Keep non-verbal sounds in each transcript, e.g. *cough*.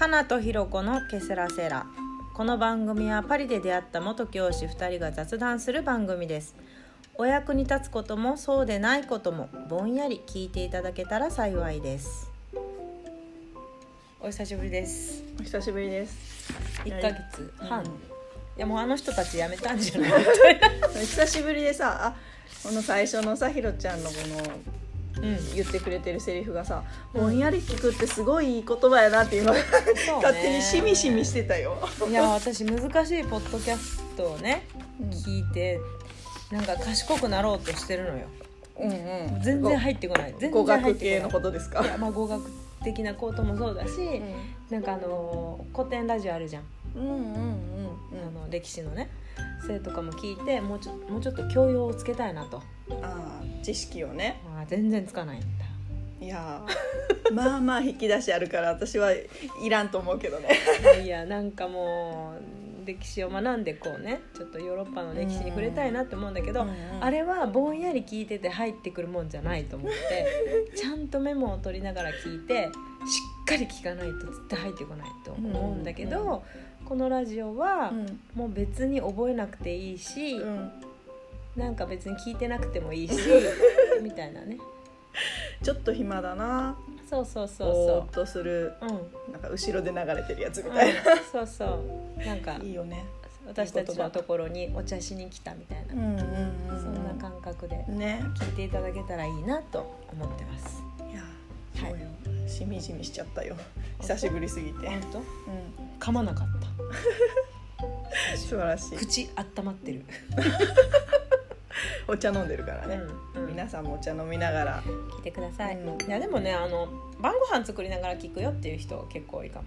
かなとひろこのケセラセラ。この番組はパリで出会った元教師2人が雑談する番組です。お役に立つこともそうでないこともぼんやり聞いていただけたら幸いです。お久しぶりです。お久しぶりです。1ヶ月半、うん。いやもうあの人たち辞めたんじゃない？*laughs* 久しぶりでさあこの最初のさひろちゃんのこのうん言ってくれてるセリフがさ、うん。ぼんやり聞くってすごいいい言葉やなって今、ね。勝手にしみしみしてたよ、いや私難しいポッドキャストをね聞いてなんか賢くなろうとしてるのよ。うんうん。全然入ってこない。全語然入学系のことですか？いやまあ語学的なこともそうだし、うん。なんかあの古典ラジオあるじゃん、うんうんうんうん。あの歴史のねそれとかも聞いてもうちょもうちょっと教養をつけたいなと、あー知識をね。まあ、全然つかないんだ。いやー *laughs* まあまあ引き出しあるから私はいらんと思うけどね。いやなんかもう歴史を学んでこうね。ちょっとヨーロッパの歴史に触れたいなって思うんだけど、あれはぼんやり聞いてて入ってくるもんじゃないと思ってちゃんとメモを取りながら聞いてしっかり聞かないと絶対入ってこないと思うんだけど、うんうん。このラジオはうん。もう別に覚えなくていいし、うんなんか別に聞いてなくてもいいし *laughs* みたいなね。ちょっと暇だな。そうそうそうぼーそっとする。ううん、うん、なんか後ろで流れてるやつみたいな、そうそう。なんかいいよね。私たちのところにお茶しに来たみたいな、うんうんうんそんな感覚でね。聞いていただけたらいいなと思ってます。いやはい。しみじみしちゃったよ。久しぶりすぎて、本当？う噛まなかっん、*laughs* 素晴らしたい。口温まってる、*laughs* お茶飲んでるからね、うんうん。皆さんもお茶飲みながら。聞いてください、うん。いやでもねあの晩ご飯作りながら聞くよっていう人結構多いかも。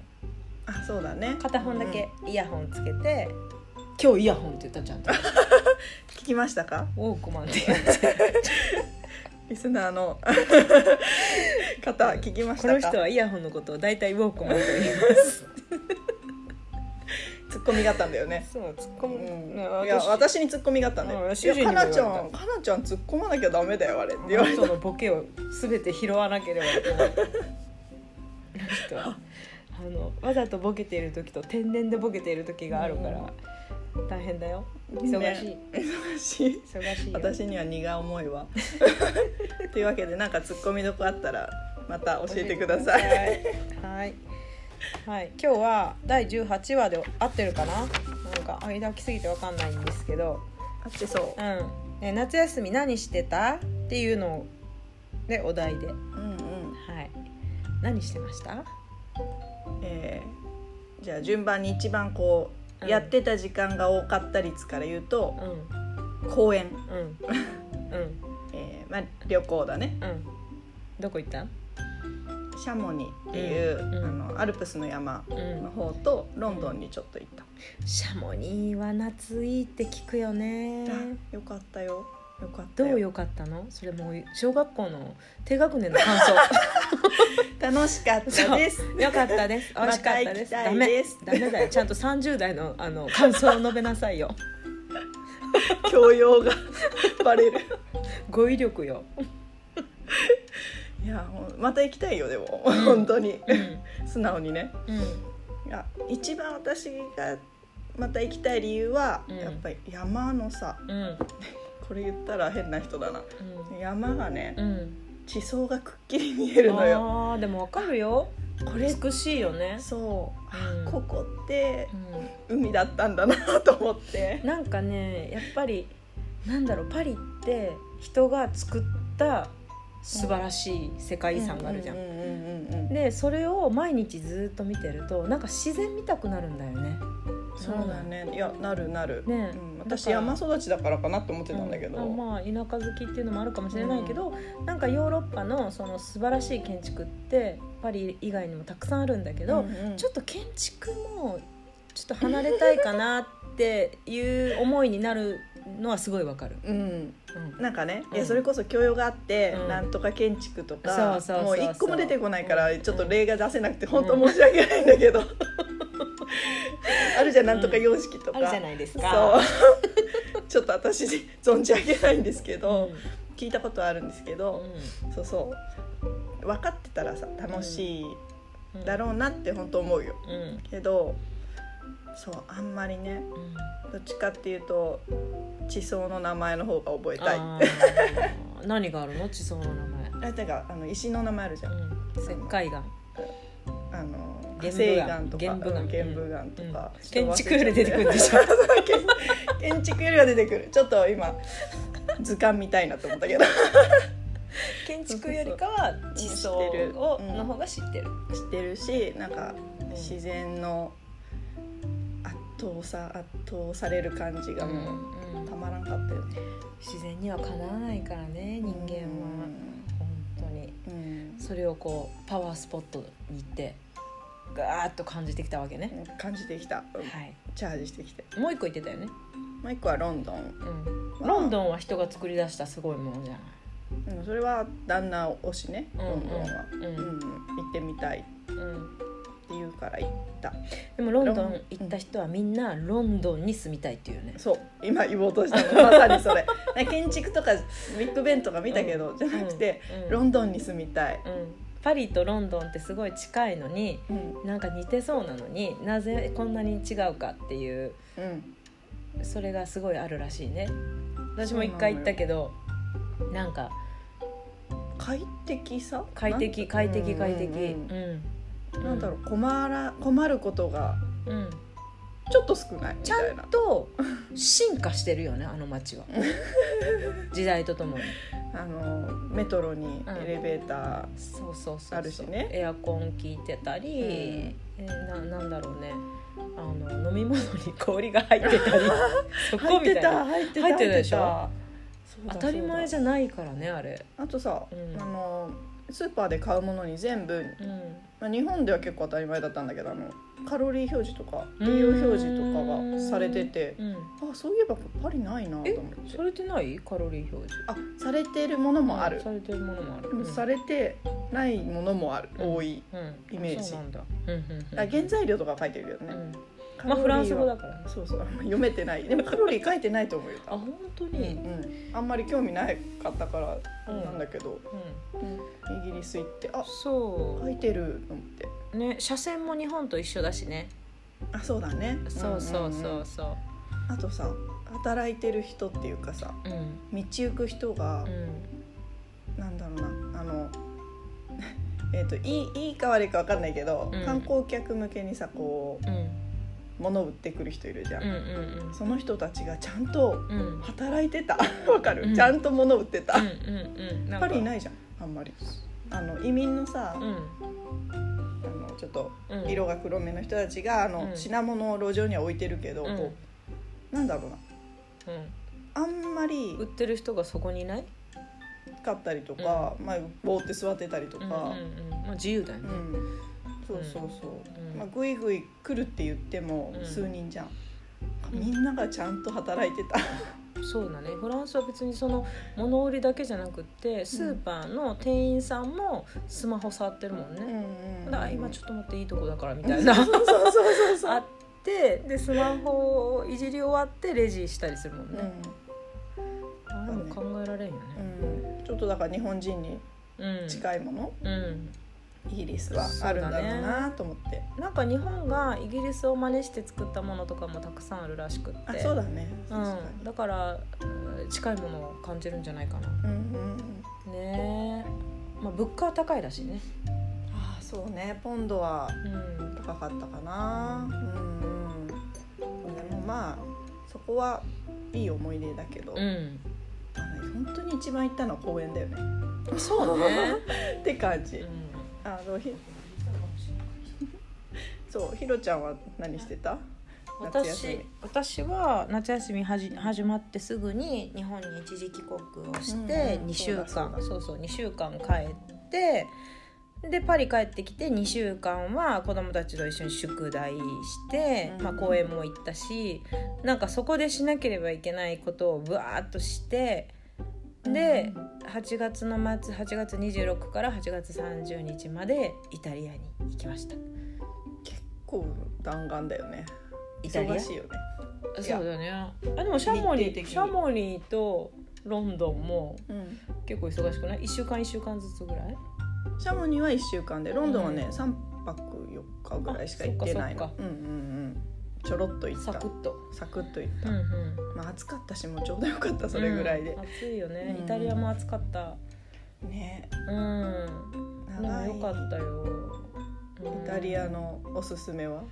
あそうだね。片方だけイヤホンつけて、今日イヤホンって言ったちゃん。と *laughs* 聞きましたか？ウォークマンって。*laughs* リスナーの。*laughs* 方聞きましこたか？の人はイヤホンのことを大体ウォークマンと言います。ツッコミがあったんだよね。そう突っ込む、うん、ねいや私にツッコミがあったんだよ「いうん主人かも言われた。なちゃんかなちゃん突っ込まなきゃダメだよあれ」って言われた。あのボケを全て拾わなければいけないあの人はあのわざとボケている時と天然でボケている時があるから、大変だよ。忙しい、ね忙しい忙しいよ。私には荷が重いわ。*laughs* というわけでなんかツッコミどこあったらまた教えてください。はい、はい、今日は第18話で合ってるかな？なんか間空きすぎてわかんないんですけど。あってそう。うん、え夏休み何してた？っていうのでお題で、はうんうん。い、何してました？えーじゃあ順番に一番こう、うん。やってた時間が多かった率から言うとうん。公園、うん。うん。*laughs* えーまあ、旅行だね。うん。どこ行った？シャモニっていう、うんうん。あのアルプスの山うん。の方とロンドンにちょっと行った、シャモニーは夏いいって聞くよね。あよかったよ。よかったよ。どうよかったの？それもう小学校の低学年の感 *laughs* 楽しかった想です。よかったです。*laughs* 美味しかったです。まダメ。ダメだよ。ちゃんと30代のあの感想を述べなさいよ。*laughs* 教養がバレる。語彙力よ、いやまた行きたいよでも、ん。本当に。うん。素直にね。うん。いや一番私がまた行きたい理由は、うん。やっぱり山のさ。うん。これ言ったら変な人だな。山がね、うん。地層がくっきり見えるのよ。あーでもわかるよ。これ美しいよね、そう、うん。ここってうん。海だったんだなと思って。なんかねやっぱりなんだろうパリって人が作った素晴らしい世界遺産があるじゃん。うんうんうんうんでそれを毎日ずっと見てるとなんか自然見たくなるんだよね。そうだね。いやなるなる、ね。うん、私山育ちだからかなって思ってたんだけど、うん。あまあ田舎好きっていうのもあるかもしれないけど、なんかヨーロッパのその素晴らしい建築ってパリ以外にもたくさんあるんだけど、うんうん。ちょっと建築もちょっと離れたいかなっていう思いになるのはすごいわかる。うん。うん。なんかね、いうん。やそれこそ教養があって、うん。なんとか建築とかもう一個も出てこないからうん。ちょっと例が出せなくて本当申し訳ないんだけど、あるじゃんなんとか様式とか、あるじゃないですか。*laughs* ちょっと私存じ上げないんですけど、うん。聞いたことあるんですけど、そうそう。分かってたらさ楽しいうん。だろうなって本当思うよ。うん。けどそうあんまりねどっちかっていうと地層の名前の方が覚えたい。*laughs* 何があるの？地層の名前、あてかあの石の名前あるじゃん、うん、石灰岩あの火玄武岩とか玄武岩。うん玄武岩とうん。か、建築より出てくるでしょ。*laughs* 建建築よりは出てくる。ちょっと今図鑑みたいなと思ったけど。*laughs* 建築よりかは地層知ってるをうん。の方が知ってる、知ってるしなんかうん。自然の圧倒さ圧倒される感じがもうたまらんかったよね。自然にはかなわないからね人間は。本当に。うん、それをこうパワースポットに行ってガーッと感じてきたわけね、うん感じてきた、うんはい。チャージしてきて。もう一個言ってたよね、もう一個はロンドン、うん、ロンドンは人が作り出したすごいものじゃないうん、それは旦那推しねうんロンドンは、うん。うん。行ってみたい。っうん、て言うから行った。でもロンドン行った人はみんなロンドンに住みたいっていうね。そう。今言おうとしたの。まさにそれ。*laughs* 建築とかビッグベンとか見たけど、うん。じゃなくて、うん。ロンドンに住みたい、うん、パリとロンドンってすごい近いのにうん。なんか似てそうなのになぜこんなに違うかっていううん、それがすごいあるらしいね。私も一回行ったけどなんか快適さ？快適快適快適。うん。うんなんだろう困ら困ることがうん。ちょっと少ないみちゃたいな。んと進化してるよねあの街は。*laughs* 時代とともに。あのメトロにうん。エレベータそうそうそうそう。あるしね。エアコン効いてたり、えーななんだろうね。あの飲み物に氷が入ってたり。*laughs* そー、入ってこみたいなた入ってた。入ってたでしょ？当たり前じゃゃないからねあれ。あとさ、うん。あのスーパーで買うものに全部、うん。まあ、日本では結構当たり前だったんだけどあのカロリー表示とか栄養表示とかがされててうん。あそういえばパリないなと思えって。されてない？カロリー表示。あされてるものもある、されてるものもある。でもされてないものもある、うん。多いうん。イメージ。原材料とか書いてるけどね、まあフランス語だからね。そうそう。読めてない。でもカロリー書いてないと思うよあ本当うんにうん、あんまり興味ないかったからうん。なんだけど、うん。イギリス行ってあそ書いてると思って。うね車線も日本と一緒だしね。あそうだね。そうそうんんそう。んそあとさ働いてる人っていうかさううん。道行く人がう、ん。なんだろうな。あの *laughs* えっといいいいか悪いか分かんないけど、うん。観光客向けにさこうん。う物を売ってくる人いるじゃん、うんうんうん。その人たちがちゃんとうん。働いてた。*laughs* わかる、うん。ちゃんと物売ってた、うんうんうん。なんか。パリいないじゃんあんまり。あの移民のさ、うん。あのちょっとうん。色が黒めの人たちがあの、うん。品物を路上には置いてるけど、うん。こうなんだろうな。あんまり売ってる人がそこにいない？買ったりとか、まあ、ぼーって座ってたりとか、うんうんうん。まあ自由だよね。うんそうそうそう、うん。まあ、ぐいぐい来るって言ってもうん。数人じゃん、うん。みんながちゃんと働いてた、そうだね。フランスは別にその物売りだけじゃなくってスーパーの店員さんもスマホ触ってるもんね、んだから今ちょっと待っていいとこだからみたいな。そうそうそうそう *laughs* あってでスマホをいじり終わってレジしたりするもんうね、あれも考えられんよね。んうん、ちょっとだから日本人にうん。近いもの、うんイギリスはあるんだろうなと思って、なんか日本がイギリスを真似して作ったものとかもたくさんあるらしくって。あそうだね。うん、だからうん近いものを感じるんじゃないかな。に、うん。うんうん、ねえ。まあ物価は高いらしいね。ああそうね。ポンドはうん。高かったかな。うんうん。でもまあそこはいい思い出だけど、うん。本当に一番行ったのは公園だよね。そうね、*laughs* って感じ、うんあのひそう *laughs* ひろちゃんは何してた？私私は夏休みはじ始まってすぐに日本に一時帰国をしてうんうん2週間、そうだそうだ。そうそう2週間帰ってでパリ帰ってきて2週間は子供たちと一緒に宿題して、うん。まあ、公園も行ったしなんかそこでしなければいけないことをぶわーっとしてで8月の末8月26から8月30日までイタリアに行きました。結構弾丸だよね。イタリア？忙しいよね。そうだね。あでもシャモニー日程的に。シャモニーとロンドンもうん。結構忙しくない？1週間1週間ずつぐらい？シャモニーは1週間でロンドンはね、うん。三泊4日ぐらいしか行ってないあそっか。うんうんうんちょろっと行った。サクッと。サクッと行った、うんうん。まあ暑かったしもうちょうどよかったそれぐらいで。うん、暑いよね。うんイタリアも暑かった。ね。うん。でもよかったよ。イタリアのおすすめは？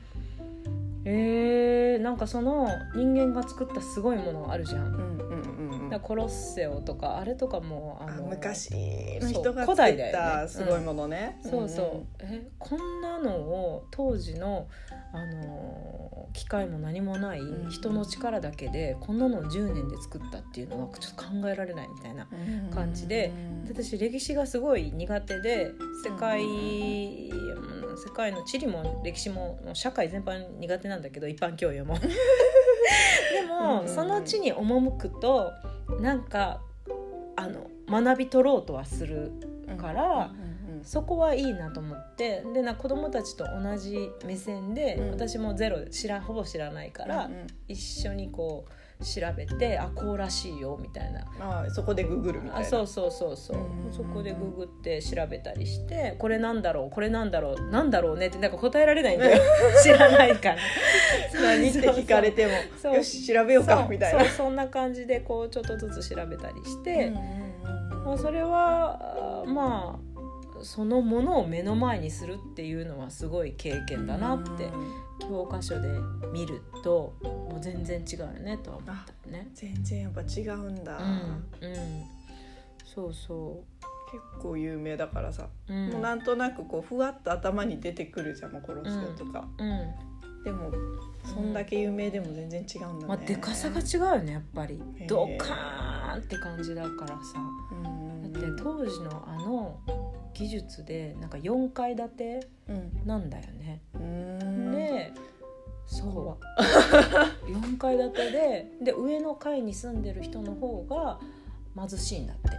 えー、なんかその人間が作ったすごいものあるじゃん。うんうんうん。コロッセオとかあれとかもああの昔の人が作ったすごいものね、そうそう、えこんなのを当時の、あのー機械も何もないうん。人の力だけでこんなのを10年で作ったっていうのはちょっと考えられないみたいなうん。感じでで私歴史がすごい苦手で世界、うん。世界の地理も歴史も社会全般苦手なんだけど一般教養も。*laughs* *laughs* でも、うんその地に赴くとなんかあの学び取ろうとはするからそこはいいなと思ってでな子供たちと同じ目線で、うん。私もゼロ知らほぼ知らないから、一緒にこう調べてあこうらしいよみたいな。あそこでググるみたいな。あそうそうそうそう,、そこでググって調べたりしてこれなんだろうこれなんだろうなんだろうねってなんか答えられないんだよ。*laughs* 知らないから。*laughs* 何って聞かれても。そうよし調べようかみたいな。そんな感じでこうちょっとずつ調べたりして、まあ、それはあまあそのものを目の前にするっていうのはすごい経験だなって教科書で見るともう全然違うよねとは思ったよね。全然やっぱ違うんだ、うんうん、そうそ結構有名だからさ、う、うん、もうなんとなくこうふわっと頭に出てくるじゃんもうコロッセオとか、うんでもそんだけ有名でも全然違うんだね、まあ、でかさが違うよねやっぱり。ドカーンって感じだからさ。だって当時のあの技術でなんか4階建てうん。なんだよね。うん。でそう。4 *laughs* 階建てでで上の階に住んでる人の方が貧しいんだって。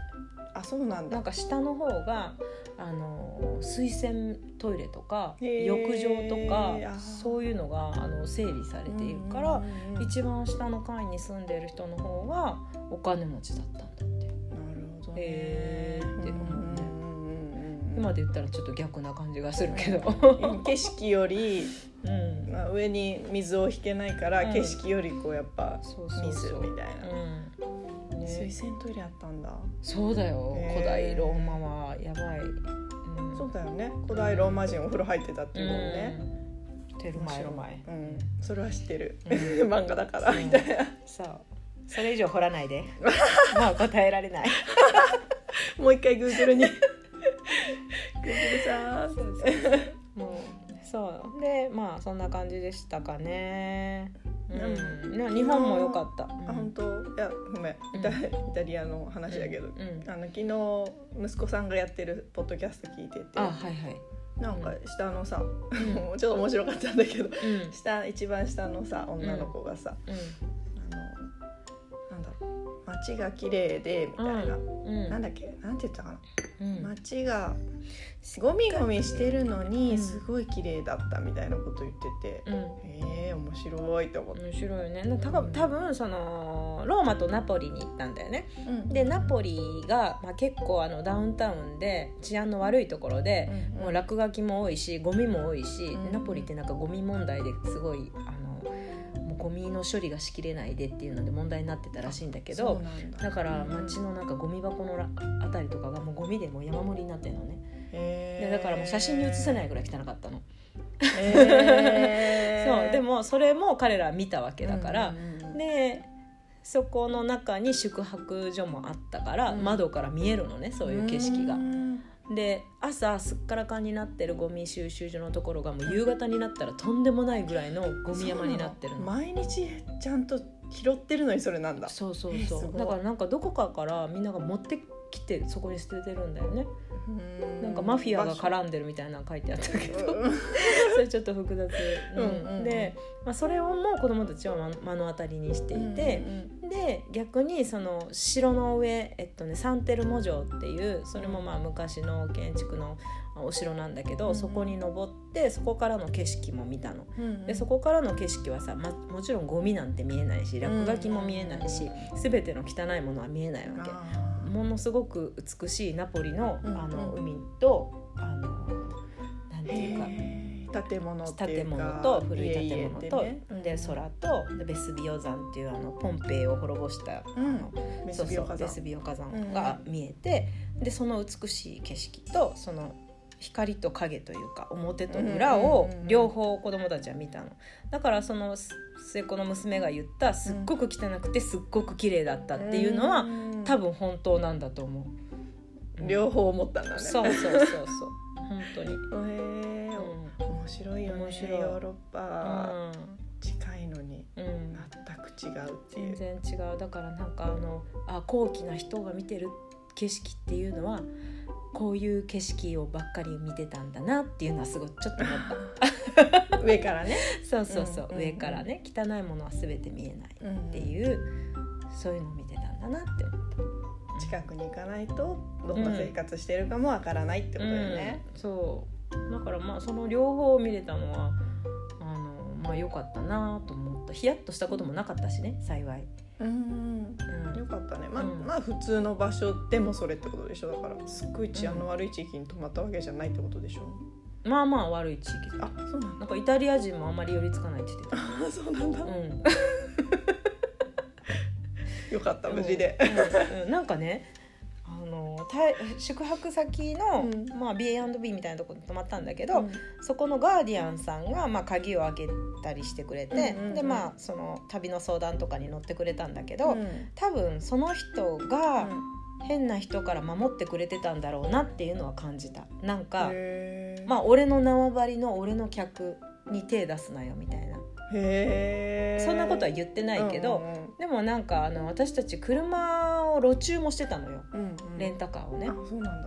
あそうなんだ。なんか下の方があの水洗トイレとか浴場とかそういうのがあの整備されているから、うんうんうん一番下の階に住んでる人の方がお金持ちだったんだって。なるほどね。へーって思うねうんうん今で言ったらちょっと逆な感じがするけど、景色より、*laughs* うん、まあ、上に水を引けないから、うん。景色よりこうやっぱそうそう水そう。みたいな、うんね。水洗トイレあったんだ、そうだよ。古代ローマはやばい、うん、そうだよね。古代ローマ人お風呂入ってたっていうもんね、うん。テルマエロマエうん、それは知ってる、うん。漫画だから。みたいな、そう。それ以上掘らないで。*laughs* まあ答えられない。*laughs* もう一回グーグルに。グーグルさん。そうそうそう。でまあそんな感じでしたかねうん、ね日本も良かった、あ本当？いやごめん。イタ, *laughs* イタリアの話だけど、うん。あの昨日息子さんがやってるポッドキャスト聞いてて。あはいはい。なんか下のさ、う *laughs* ちょっと面白かったんだけど。うん。下一番下のさ女の子がさ、うあのなんだろう街が綺麗でみたいな、ん。うん。なんだっけ？なんて言ったかな、うん。街がゴミゴミしてるのうん。にすごい綺麗だったみたいなこと言ってて、うん。えー、面白いって思って、面白いよね多分そのローマとナポリに行ったんだよね。でナポリが、まあ、結構あのダウンタウンで治安の悪いところで、もう落書きも多いしゴミも多いし、うん。ナポリってなんかゴミ問題ですごいあのもうゴミの処理がしきれないでっていうので問題になってたらしいんだけどだ。から街のなんかゴミ箱のらあたりとかがもうゴミでもう山盛りになってるのね。でだからもう写真に写せないぐらい汚かったの、*laughs* そうでもそれも彼らは見たわけだから、うんうんうんでそこの中に宿泊所もあったから、うん。窓から見えるのねそういう景色が。う。んで朝すっからかんになってるゴミ収集所のところがもう夕方になったらとんでもないぐらいのゴミ山になってるの。毎日ちゃんと拾ってるのにそれなんだ。そうそうそう。だからなんかどこかからみんなが持ってきてそこに捨ててるんだよね。なんかマフィアが絡んでるみたいなの書いてあったけど。*laughs* それちょっと複雑、うんうんうん。で、まあ、それをもう子供たちは目の当たりにしていて、で逆にその城の上、えっとね、サンテルモ城っていうそれもまあ昔の建築のお城なんだけど、うんそこに登ってそこからの景色も見たの。でそここからの景色はさ、ま、もちろんゴミなんて見えないし落書きも見えないし、全ての汚いものは見えないわけ。ものすごく美しいナポリの,、うんあのうん海とあのなんていうか建物建か。物と古い建物と、ね。で空とでベスビオ山っていうあのポンペイを滅ぼした、うん。ベそうそうスビオ火山。ベスビオ火山が見えて、でその美しい景色とその光と影というか表と裏をうんうんうんうん。両方子供たちは見たの。だからその末っ子の娘が言ったすっごく汚くてすっごく綺麗だったっていうのは、ん。多分本当なんだと思う、うん。両方思ったんだね。そうそうそうそう。*laughs* 本当に、へえうん。面白いよね。面白い。ヨーロッパ近いのにうんうん。全く違うっていう。全然違う。だからなんかあのあ高貴な人が見てる景色っていうのはこういう景色をばっかり見てたんだなっていうのはすごいちょっと思った。*laughs* 上からね。そうそうそう、うんうんうん。上からね。汚いものは全て見えないっっていうそういうのを見てたんだなって思った。近くに行かないとどんな生活してるかもわからないってことだよね、うん。そう。だからまあその両方を見れたのはあのまあ良かったなと思った。ヒヤッとしたこともなかったしね幸い、うんうんよかったね。まあ、うん。まあ普通の場所でもそれってことでしょ。だからすっごい治安の悪い地域に泊まったわけじゃないってことでしょ、まあまあ悪い地域。であそうなんなんかイタリア人もあんまり寄りつかないって言ってただそうなんだ、うん。*laughs* よかった無事で、うんうん。なんかねあの宿泊先の、うん。まあ、B&B みたいなところに泊まったんだけど、うん。そこのガーディアンさんが、まあ、鍵を開けたりしてくれて、うんうんうん。でまあその旅の相談とかに乗ってくれたんだけど、うん。多分その人が変な人から守ってくれてたんだろうなっていうのは感じた。なんか、まあ俺の縄張りの俺の客に手出すなよみたいなへー。そんなことは言ってないけど、うんうんでもなんかあの私たち車を路中もしてたのよ。うんうん。レンタカーをね。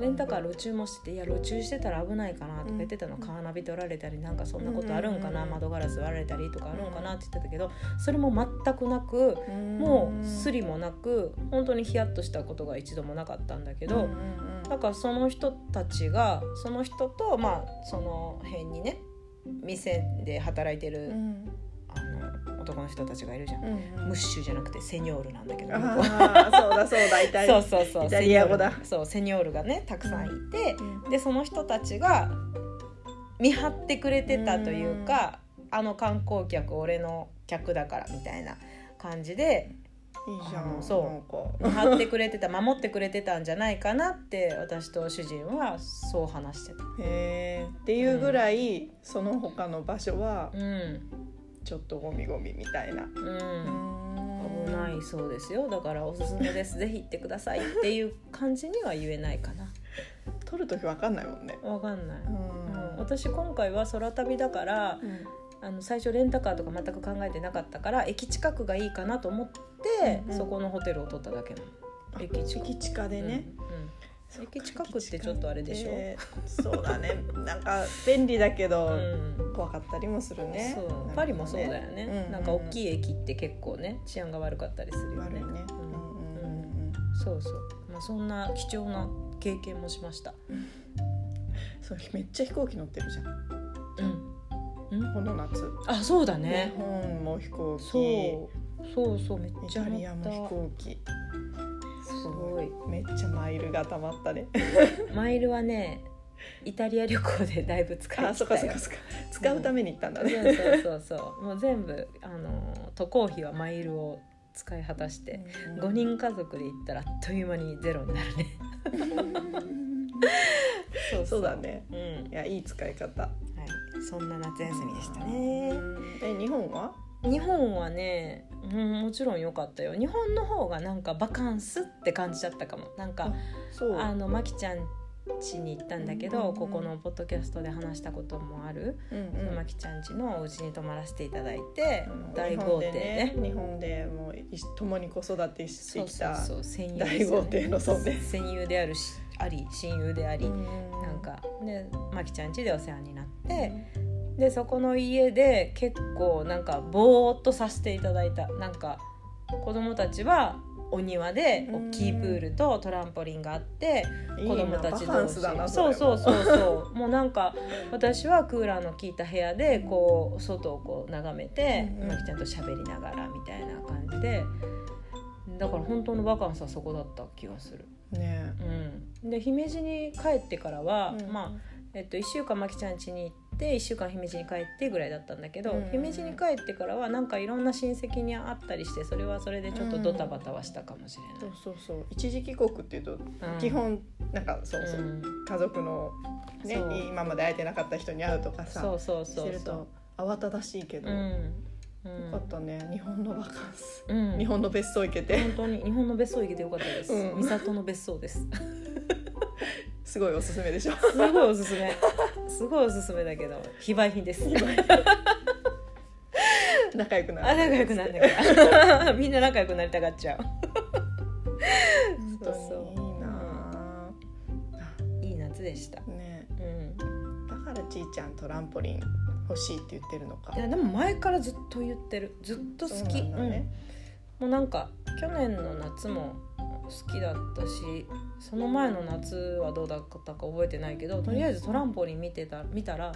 レンタカー路中もしてていや路中してたら危ないかなとか言ってたの、カーナビ取られたりなんかそんなことあるんかな、うん窓ガラス割られたりとかあるんかなって言ってたけどそれも全くなくもうスリもなく本当にヒヤッとしたことが一度もなかったんだけど、うんうんうん。だからその人たちがその人とまあその辺にね店で働いてる、男の人たちがいるじゃん。うんうん。ムッシュじゃなくてセニョールなんだけどあそうだそうだイタリそうそうそうイタリア語だ。セニョール。そうセニョールがねたくさんいて、うんでその人たちが見張ってくれてたというか、あの観光客俺の客だからみたいな感じでいいじゃんそう見張ってくれてた守ってくれてたんじゃないかなって私と主人はそう話してた。へーっていうぐらいその他の場所はうんちょっとゴミゴミみたいな。うん。危ないそうですよ。だからおすすめです。*laughs* ぜひ行ってくださいっていう感じには言えないかな。撮る時わかんないもんね。わかんない、ううん、私今回は空旅だからあの最初レンタカーとか全く考えてなかったから駅近くがいいかなと思って、うんうん。そこのホテルを取っただけなの。駅近でね、うんうん駅近くってちょっとあれでしょ、えーそうだね。なんか便利だけど、うん。怖かったりもするね。パリもそうだよね、うんなんか大きい駅って結構ね治安が悪かったりするよね。そうそう、まあ、そんな貴重な経験もしました。*laughs* そうめっちゃ飛行機乗ってるじゃん。うん、うん、この夏。あそうだ日ね本も飛行機。そう。そうそうめっイちゃ乗った。タリアも飛行機すごい。めっちゃマイルがたまったね。マイルはねイタリア旅行でだいぶ使いあそっかそっかそっか。使うために行ったんだそうね、そうそうそうもう全部あの渡航費はマイルを使い果たして、うん。5人家族で行ったらあっという間にゼロになるね。そ *laughs* うそうだね。うん。いやいい使い方。はい、そんな夏休みでしたね。え日本は？日本はね、うん、もちろん良かったよ。日本の方がなんかバカンスって感じだったかも。なんかあのまきちゃん家に行ったんだけど、うんうんうん。ここのポッドキャストで話したこともある、うんうん。まきちゃん家のお家に泊まらせていただいて、あの大豪邸ね。日本でね日本でもうい共に子育てしてきたそうそう戦友大豪邸のそうね。戦友であるしあり親友であり、うんなんかでまきちゃん家でお世話になって、でそこの家で結構なんかぼーっとさせていただいた。なんか子供たちはお庭で大きいプールとトランポリンがあって子供たち同士。そうそうそうそう。もうなんか私はクーラーの効いた部屋でこう外をこう眺めてまきちゃんと喋りながらみたいな感じで。だから本当のバカンスはそこだった気がする。ね。うん、で姫路に帰ってからは、うん。まあえっと、1週間まきちゃん家に行っ1週間姫路に帰ってぐらいだったんだけど、うん姫路に帰ってからはなんかいろんな親戚に会ったりしてそれはそれでちょっとドタバタはしたかもしれない。そうそうそう。一時帰国っていうと、うん。基本なんかそうそう、うん家族のね今まで会えてなかった人に会うとかさそうそうそうそしてると慌ただしいけう。ど、ようん。かったね。日本のバカンス、うん、日本の別荘行けて。本当に日本の別荘行けてよかったです。うん。三郷の別荘です。すごいおすすめでしょすごいおすすめ。すごいおすすめだけど非売品です。*laughs* 仲良くなるあ仲良くなるんだから。*laughs* みんな仲良くなりたがっちゃう。本当にいいなあいい夏でした。ねだうん。からちーちゃんトランポリン欲しいって言ってるのかいやでも前からずっと言ってる。ずっと好き。ねうん。もうなんか去年の夏も好きだったし、その前の夏はどうだったか覚えてないけど、とりあえずトランポリン見てた見たら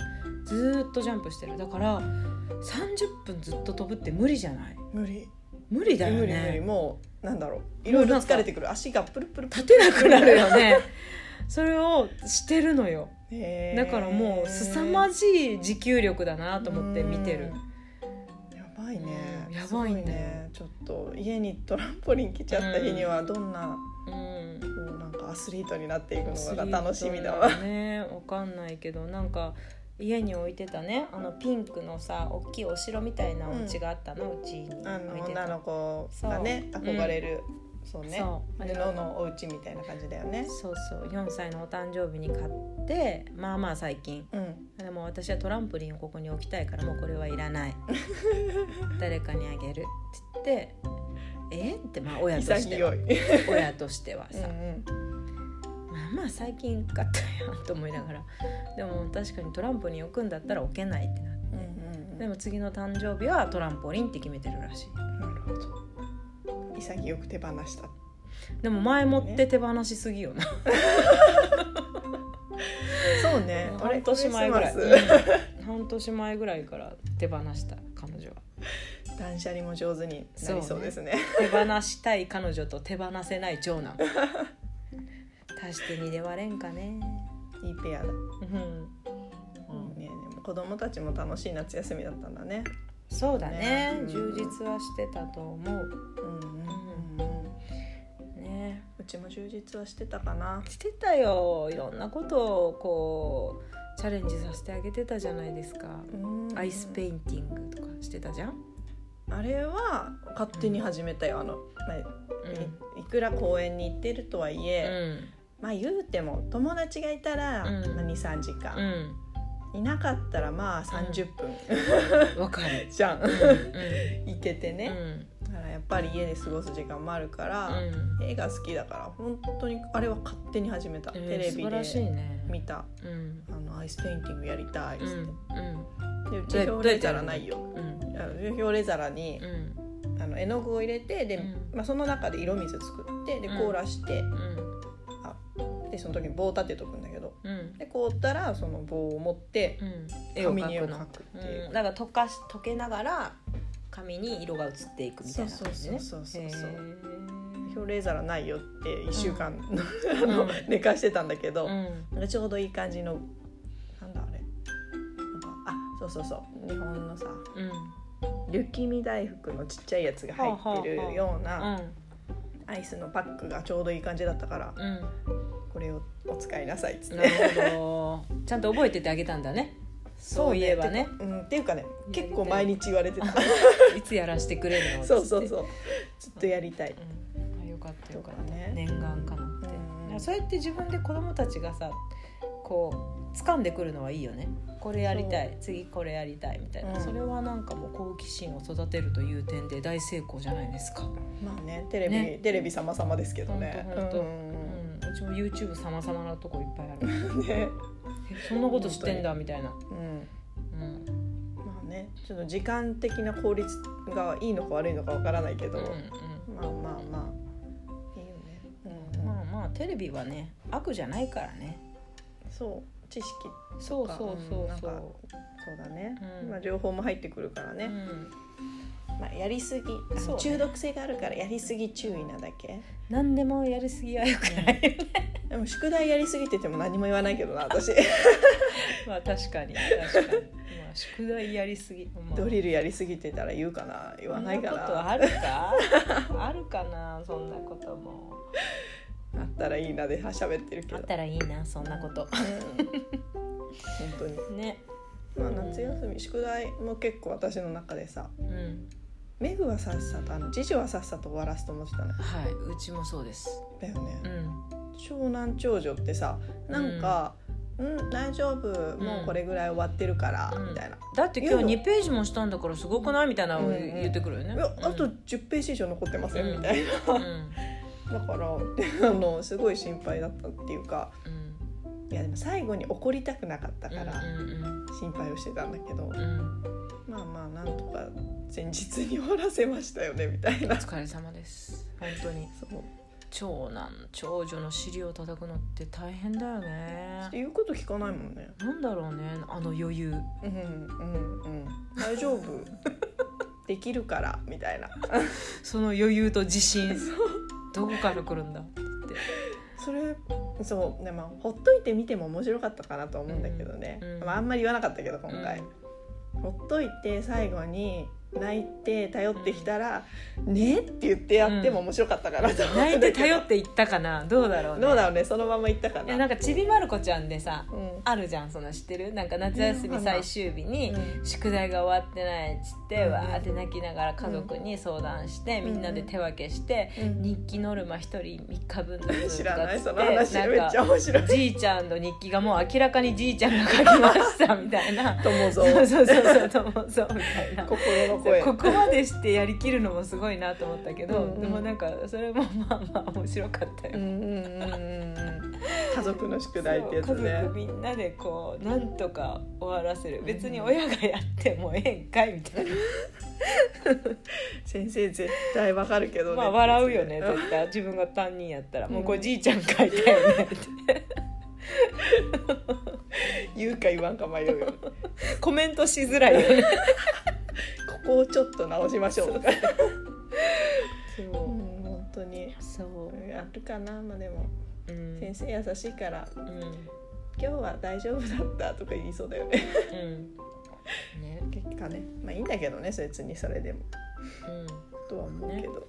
ずーっとジャンプしてる。だから30分ずっと飛ぶって無理じゃない？無理無理だよ無理無理ね。もうなんだろういろいろ疲れてくる足がプルプル立てなくなるよね。それをしてるのよ。だからもう凄まじい持久力だなと思って見てる。やばいね、うんやばいねねちょっと家にトランポリン来ちゃった日にはどんな、うん。こうなんかアスリートになっていくのかが楽しみだわ、ねわかんないけどなんか家に置いてたね。あのピンクのさ大きいお城みたいなお家があったの、うちにあの置いてた。女の子がね憧れる、そうね。そう。布のお家みたいな感じだよね。そうそう。4歳のお誕生日に買ってまあまあ最近。うん。でも私はトランポリンをここに置きたいからもうこれはいらない。*laughs* 誰かにあげるって言ってえってまあ親として。は親としてはさ、うん。まあまあ最近買ったよと思いながら。でも確かにトランポリン置くんだったら置けないってなって、うんうんうん。でも次の誕生日はトランポリンって決めてるらしい。なるほど潔く手放した。でも前もって手放しすぎよな、*laughs* そうね。半年前ぐらい、*laughs* 半年前ぐらいから手放した彼女は。断捨離も上手になりそうですね。手放したい彼女と手放せない長男。足して2で割れんかね。いいペアだ、うん、いいね。でも子供たちも楽しい夏休みだったんだねそうだね。ね。充実はしてたと思う。うんうんうんうん。ね。うちも充実はしてたかな。してたよ。いろんなことをこうチャレンジさせてあげてたじゃないですか、アイスペインティングとかしてたじゃん、あれは勝手に始めたよ。あの、まあうん。いいくら公園に行ってるとはいえ、うん。まあ言うても友達がいたら、うん。まあ、23時間、うんいなかったらまあ30分、わかる。*laughs* じゃん。うん。行けてうん。ね、だからやっぱり家で過ごす時間もあるから、うん。映画好きだから本当にあれは勝手に始めた、えーテレビでね。見た。うん。あのアイスペインティングやりたいっつって、うん。でうどうやち表レ皿ないよ。うんいや表皿にう、ん。あの絵の具を入れてで、うん。まあ、その中で色水作ってでうん。凍らして、うん。でその時に棒を立てとくんだけどうん。で凍ったらその棒を持ってうん。絵を紙に絵を描くの。描くっていううん。だから溶かし溶けながら紙に色が移っていくみたいな感じね。そうそうそうそうそう。へー。表レ皿ないよって1週間、ん。あのうん。寝かしてたんだけど、うん。なんかちょうどいい感じのなんだあれ。なんかあそうそうそう日本のさうん雪見大福のちっちゃいやつが入ってるようなアイスのパックがちょうどいい感じだったからうんうんこれをお使いなさいっつって。なるほど。*laughs* ちゃんと覚えててあげたんだね。そういえばね。てうん、っていうかね結構毎日言われてた。*laughs* いつやらしてくれるの？そうそうう。そう。ずっとやりたい、うん、あよかったよかった、ね。念願かなって、うんそうやって自分で子供たちがさこう掴んでくるのはいいよね。これやりたい。次これやりたいみたいな、うん。それはなんかもう好奇心を育てるという点で大成功じゃないですか、まあねテレビ、ね。テレビ様々ですけどね。ほんとほんと。ううん、うちも YouTube さまざまなとこいっぱいある。ん *laughs* ね。えそんなこと知ってんだみたいな、うん。うん。まあねちょっと時間的な効率がいいのか悪いのかわからないけど、うんまあまあまあ。いいよね、うんうん、まあまあテレビはね悪じゃないからね。そう。知識そうそうそうそう。そうだね、うん。まあ、情報も入ってくるからね、うんまあ、やりすぎね。中毒性があるからやりすぎ注意なだけ。何でもやりすぎはよくないよね。でも宿題やりすぎてても何も言わないけどな私。*laughs* まあ確かに確かに。まあ宿題やりすぎ、まあ、ドリルやりすぎてたら言うかな言わないかな。あるか？あるかなそんなことも。あったらいいなで喋ってるけど。あったらいいなそんなこと。うん。本当に。ね。まあ夏休み宿題も結構私の中でさうんメグはさっさとあの次女はさっさと終わらすと思ってたのよ。はいうちもそうです。だよね、うん。長男長女ってさなんか「うん、大丈夫？もうこれぐらい終わってるから」うん。みたいな。だって今日2ページもしたんだからすごくない？みたいなのをうんうん。言ってくるよね、「いやあと10ページ以上残ってません」うん。みたいな、うん。だからで *laughs* あのすごい心配だったっていうかうん。いやでも最後に怒りたくなかったからうん心配をしてたんだけど、うんうん。まあまあなんとか前日に終わらせましたよねみたいな。お疲れ様です。本当に。そう。長男長女の尻を叩くのって大変だよね。言うこと聞かないもんね。なんだろうねあの余裕。うんうんうん大丈夫。*laughs* できるからみたいな。その余裕と自信。*laughs* どこから来るんだって。言ってそれそう。でもほっといてみても面白かったかなと思うんだけどね、うんうんまあ、あんまり言わなかったけど今回、ほっといて最後に泣いて頼ってきたら「ね」って言ってやっても面白かったかなと思うんだ泣いて頼っていったかな？どうだろうね。どうだろうね。そのまま言ったかな。いやなんかちびまる子ちゃんでさうん。あるじゃんその知ってる？なんか夏休み最終日にうん。宿題が終わってないっつってうん。わーって泣きながら家族に相談してみんなで手分けしてうん。日記ノルマ一人3日分ずつ知らないその話てめっちゃ面白い。じいちゃんの日記がもう明らかにじいちゃんが書きましたみたいな。友そう蔵。そうそうそうそうそうみたいな。心の声。ここまでしてやりきるのもすごいなと思ったけど、うんうん。でもなんかそれもまあまあ面白かったよ。うんうんうんうん家族の宿題ってやつね。家族みんなでこうなんとか終わらせる。別に親がやってもええんかいみたいな、先生絶対わかるけどね。まあ笑うよねん。絶対。自分が担任やったら、もうこれじいちゃん書いたよねって。言うか言わんか迷うよコメントしづらいよねここをちょっと直しましょう。とかそう。うん本当に。そう、やるかなまあでも。うん。先生優しいから。うん。今日は大丈夫だったとか言いそうだよね。うん。ね。結果ね。まあいいんだけどね別にそれでも。うん。とは思うけど、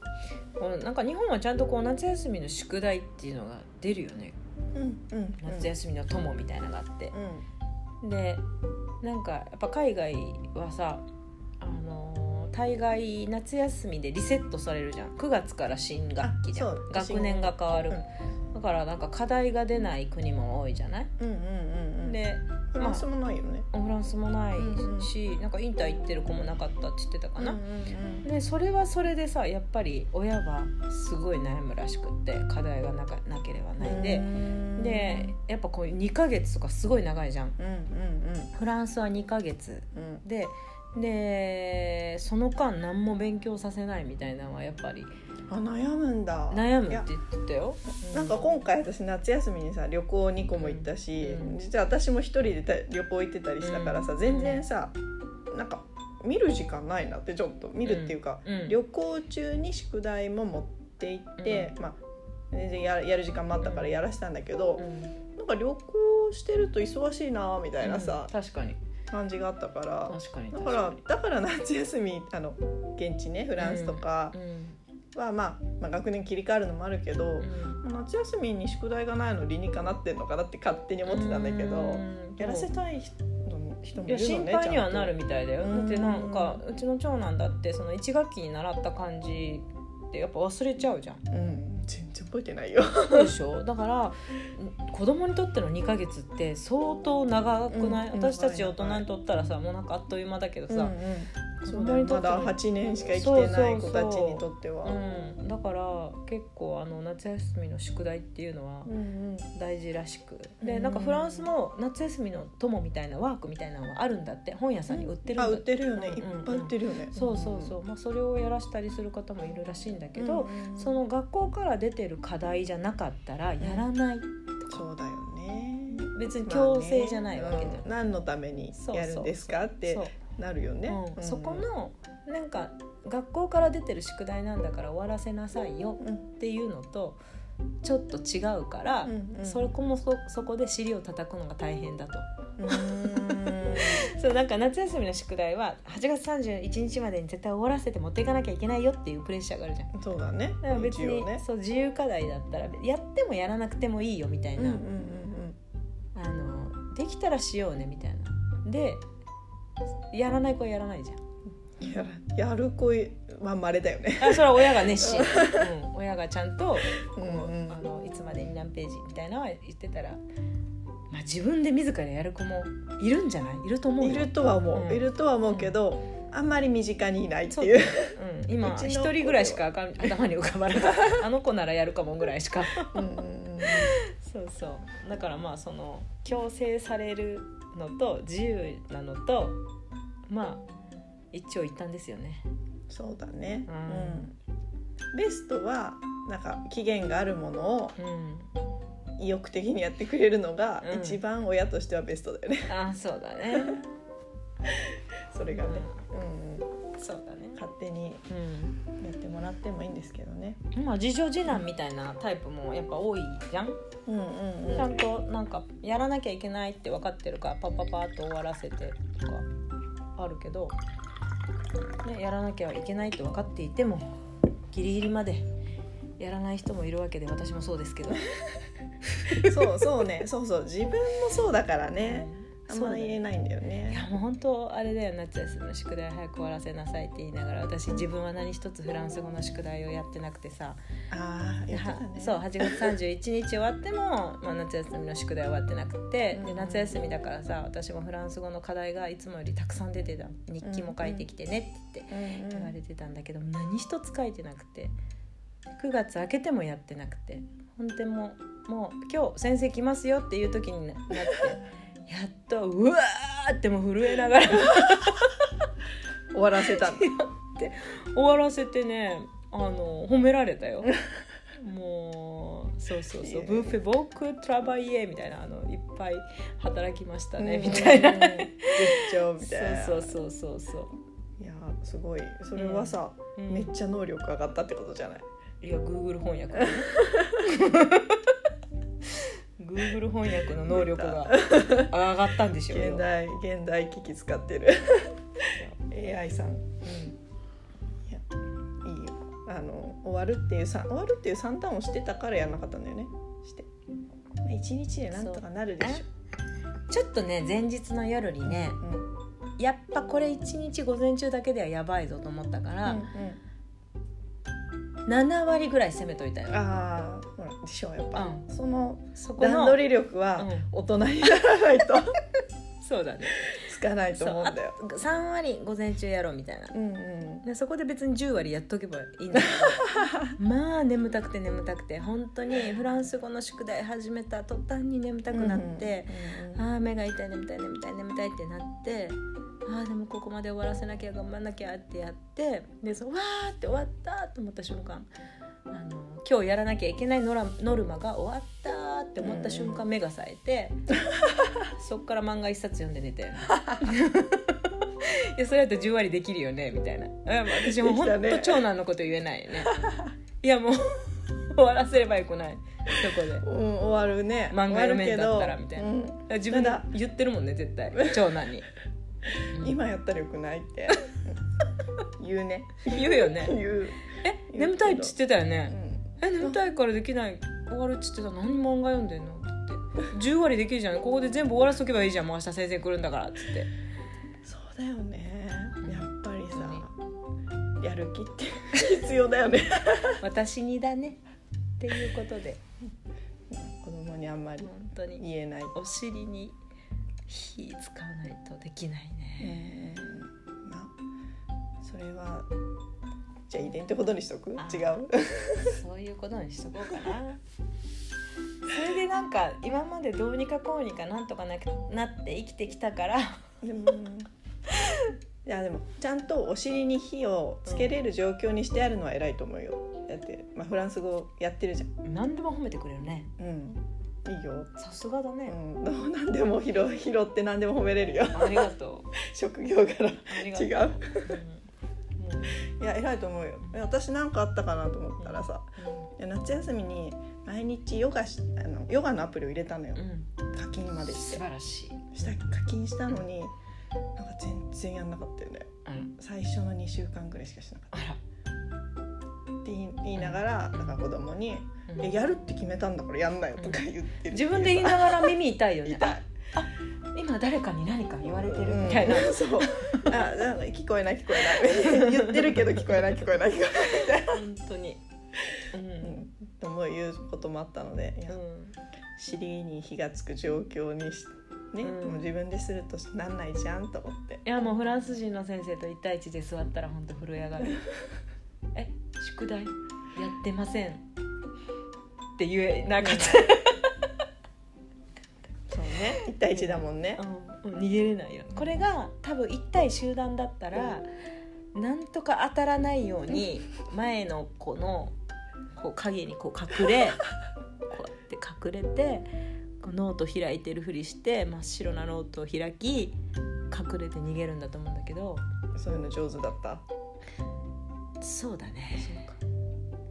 こうなんか日本はちゃんとこう夏休みの宿題っていうのが出るよね。うんうん。夏休みの友みたいなのがあって。う、ん。でなんかやっぱ海外はさあのー大概夏休みでリセットされるじゃん。9月から新学期じゃん。学年が変わる、だからなんか課題が出ない国も多いじゃない、うんうんうんうん。でフランスもないよね、フランスもないうんし、なんかインター行ってる子もなかったって言ってたかな、うんうんでそれはそれでさやっぱり親はすごい悩むらしくって課題がなかなければうんないで、でやっぱこう2ヶ月とかすごい長いじゃん。うんうんフランスは2ヶ月うん。うんででその間何も勉強させないみたいなのはやっぱり。あ悩むんだ。悩むって言ってたよ。なんか今回私夏休みにさ旅行2個も行ったし、うん。実は私も一人でた旅行行ってたりしたからさ、全然さなんか見る時間ないなってちょっと見るっていうか、うん。旅行中に宿題も持って行って、まあ全然ややる時間もあったからやらしたんだけど、うん。なんか旅行してると忙しいなみたいなさ、うん。確かに感じがあったからだからだから夏休みあの現地ねフランスとかうんは、まあ、まあ学年切り替わるのもあるけど、うん。夏休みに宿題がないの理にかなってんのかなって勝手に思ってたんだけど、うん。やらせたい人人もいるのね心配にはなるみたいだよ。うん。だってなんかうちの長男だってその1学期に習った漢字ってやっぱ忘れちゃうじゃん。うん全然覚えてないよ。でしょ？だからん子供にとっての2ヶ月って相当長くない、うん私たち大人にとったらさもうなんかあっという間だけどさ、うんうん。子にとってのまだ。8年しか生きてない子たちにとっては。うん、だから結構あの夏休みの宿題っていうのはうんうん。大事らしく、うんでなんかフランスも夏休みの友みたいなワークみたいなのがあるんだって。本屋さんに売ってるんだあ売ってるよね。うんいっぱい売ってるよね。そうそうそう、まあ、それをやらしたりする方もいるらしいんだけど、うんうん。その学校から出てる課題じゃなかったらやらない、そうだよね。別に強制じゃないわけじゃん、まあね。うん何のためにやるんですかってなるよね。うん。そこのなんか学校から出てる宿題なんだから終わらせなさいようんっていうのとちょっと違うから、うんうん。そこもそそこで尻を叩くのが大変だと。*laughs* そうなんか夏休みの宿題は8月31日までに絶対終わらせて持っていかなきゃいけないよっていうプレッシャーがあるじゃん。そうだね。だから別に、ね。そう自由課題だったらやってもやらなくてもいいよみたいな、うんうんあのできたらしようねみたいな。でやらない子はやらないじゃん。やらやる子まあ稀だよね。あそれは親が熱心、うん、親がちゃんとこう、うんうん。あのいつまでに何ページみたいなのは言ってたら、まあ、自分で自らやる子もいるんじゃない？いると思うよ。いるとは思う、うん。いるとは思うけど、あんまり身近にいないってそういううん、今一人ぐらいしか頭頭に浮かばない。*laughs* あの子ならやるかもぐらいしか。うんうんうん。そうそう。だからまあその強制されるのと自由なのとまあ一長一短ですよねそうだね、ううん。ベストはなんか期限があるものをうん。意欲的にやってくれるのがうん。一番親としてはベストだよね、あそうだね。*laughs* それがね、うんうん、そうだね。勝手にうん。やってもらってもいいんですけどね、まあ次女次男みたいなタイプもやっぱ多いじゃん、うんうんちゃんとなんかやらなきゃいけないって分かってるからパッパッパッと終わらせてとかあるけど、ね、やらなきゃいけないと分かっていてもギリギリまでやらない人もいるわけで私もそうですけど、*laughs* そうそうね。そうそう。自分もそうだからね。あんま言えないんだよいねやもう本当あれだよ夏休みの宿題早く終わらせなさいって言いながら私自分は何一つフランス語の宿題をやってなくてさ。ああやってたね。はそう8月31日終わっても、まあ、夏休みの宿題終わってなくて、うんで夏休みだからさ私もフランス語の課題がいつもよりたくさん出てた。日記も書いてきてねって言われてたんだけど、何一つ書いてなくて。9月明けてもやってなくて。本当にもうもう今日先生来ますよっていう時になってやっとうわーってもう震えながら *laughs* 終わらせたんだ。終わらせてねあの褒められたよ。もうそうそうそう「いいねブーフェボークトラバイエ」みたいなあのいっぱい働きましたねみたいな。うんうんうんグッジョブみたいな。そうそうそうそうそう。いやすごい。それはさ、うん。めっちゃ能力上がったってことじゃない？いや Google 翻訳。ね Google 翻訳の能力が上がったんでしょうよ。現代現代機器使ってる。AI さん。いやいいよ。あの終わるっていうさ終わるっていう算段をしてたからやんなかったんだよね。して。まあ一日でなんとかなるでしう。んちょっとね前日の夜にねょ、うん。やっぱこれ一日午前中だけではやばいぞと思ったから、うん7割ぐらい攻めといたよ。ああほらでしょやっぱ、うそのそこの段取り力はうん。大人にならないとそうだね。つかないと思うんだよ。3割午前中やろうみたいな。うんうん。でそこで別に10割やっとけばいいんだけど。*laughs* まあ眠たくて眠たくて。本当にフランス語の宿題始めた途端に眠たくなって、うんうんああ目が痛い眠たい眠たい眠たいってなって。ああでもここまで終わらせなきゃ頑張んなきゃってやって。でそうわーって終わったと思った瞬間あの今日やらなきゃいけないノラノルマが終わったって思った瞬間、目が冴えて *laughs* そっから漫画一冊読んで寝て。*laughs* いやそれだと10割できるよねみたいな。あ私も本当、長男のこと言えないよね。いやもう *laughs* 終わらせればよくない。そこで。うん、終わるね。漫画読めんだったらみたいな。うん自分で言ってるもんね絶対。長男に、うん。今やったらよくないって。うん言うね。言うよね。言う、え眠たいっつってたようね、ん、え眠たいからできない。終わるっつってた。何漫画読んでんのって。言って10割できるじゃん。ここで全部終わらせとけばいいじゃん。もう明日先生来るんだからっつって。そうだよね。やっぱりさやる気って *laughs* 必要だよね。*laughs* 私にだね。っていうことで。子供にあんまり本当に。言えない、お尻に火使わないとできないね。え。ーまあそれはじゃあ遺伝ってことにしとく？違う？あ *laughs* そういうことにしとこうかな。それでなんか今までどうにかこうにかなんとかななって生きてきたから。でもいやでもちゃんとお尻に火をつけれる状況にしてあるのは偉いと思うよ。だって、まあ、フランス語やってるじゃん。何でも褒めてくれるね。うん。いいよ、さすがだね、うん、どうなんでも拾拾って何でも褒めれるよ。ありがとう。*laughs* 職業柄違う。うんいや偉いと思うよ。え私なんかあったかなと思ったらさ、いや夏休みに毎日ヨガしあのヨガのアプリを入れたのよ。う、ん。課金までして。素晴らしい。した課金したのになんか全然やんなかったよね。最初の2週間ぐらいしかしなかった。って言いながらだから子供に「うん。えやるって決めたんだからやんなよ」とか言ってる自分で言いながら耳痛いよね。痛い。あ今誰かに何か言われてるみたいな、うん。そう。あ聞こえない聞こえない。*laughs* 言ってるけど聞こえない聞こえない聞こえな。い本当に。うん、うんとも言うこともあったのでうん。尻に火がつく状況にしね、うん。もう自分でするとなんないじゃんと思って。いやもうフランス人の先生と一対一で座ったら本当震え上がる。*laughs* え宿題？やってません。って言えなかった、ね。1対1だもんね、うん、逃げれないよこれが多分一対集団だったらなんとか当たらないように前の子のこう影にこう隠れ *laughs* こうやって隠れてノート開いてるふりして真っ白なノートを開き隠れて逃げるんだと思うんだけど。そういうの上手だった？そうだね。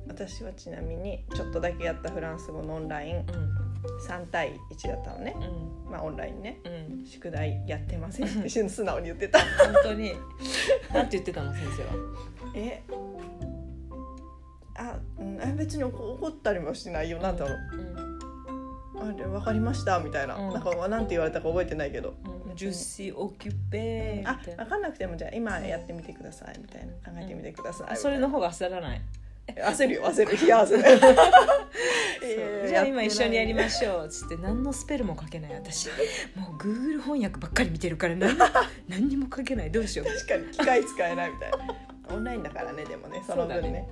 私はちなみにちょっとだけやったフランス語のオンライン。うん3対1だったのね。うん。まあオンラインね。うん。宿題やってません。って素直に言ってた。本当に。なんて言ってたの先生は？*laughs* え？あ、う別に怒怒ったりもしないよ。なんだろう。あれ分かりました。みたいな、うん。なんかなんて言われたか覚えてないけど、うん。ジュッシーオキュペみあ分かんなくてもじゃあ今やってみてください。みたいな。考えてみてください。それの方が焦らない？焦るよ焦る。冷や汗 *laughs* じゃあ今一緒にやりましょうっつって何のスペルも書けない私。もう Google 翻訳ばっかり見てるから何 *laughs* 何にも書けない。どうしよう。確かに機械使えないみたいな。オンラインだからねでもねその分ね。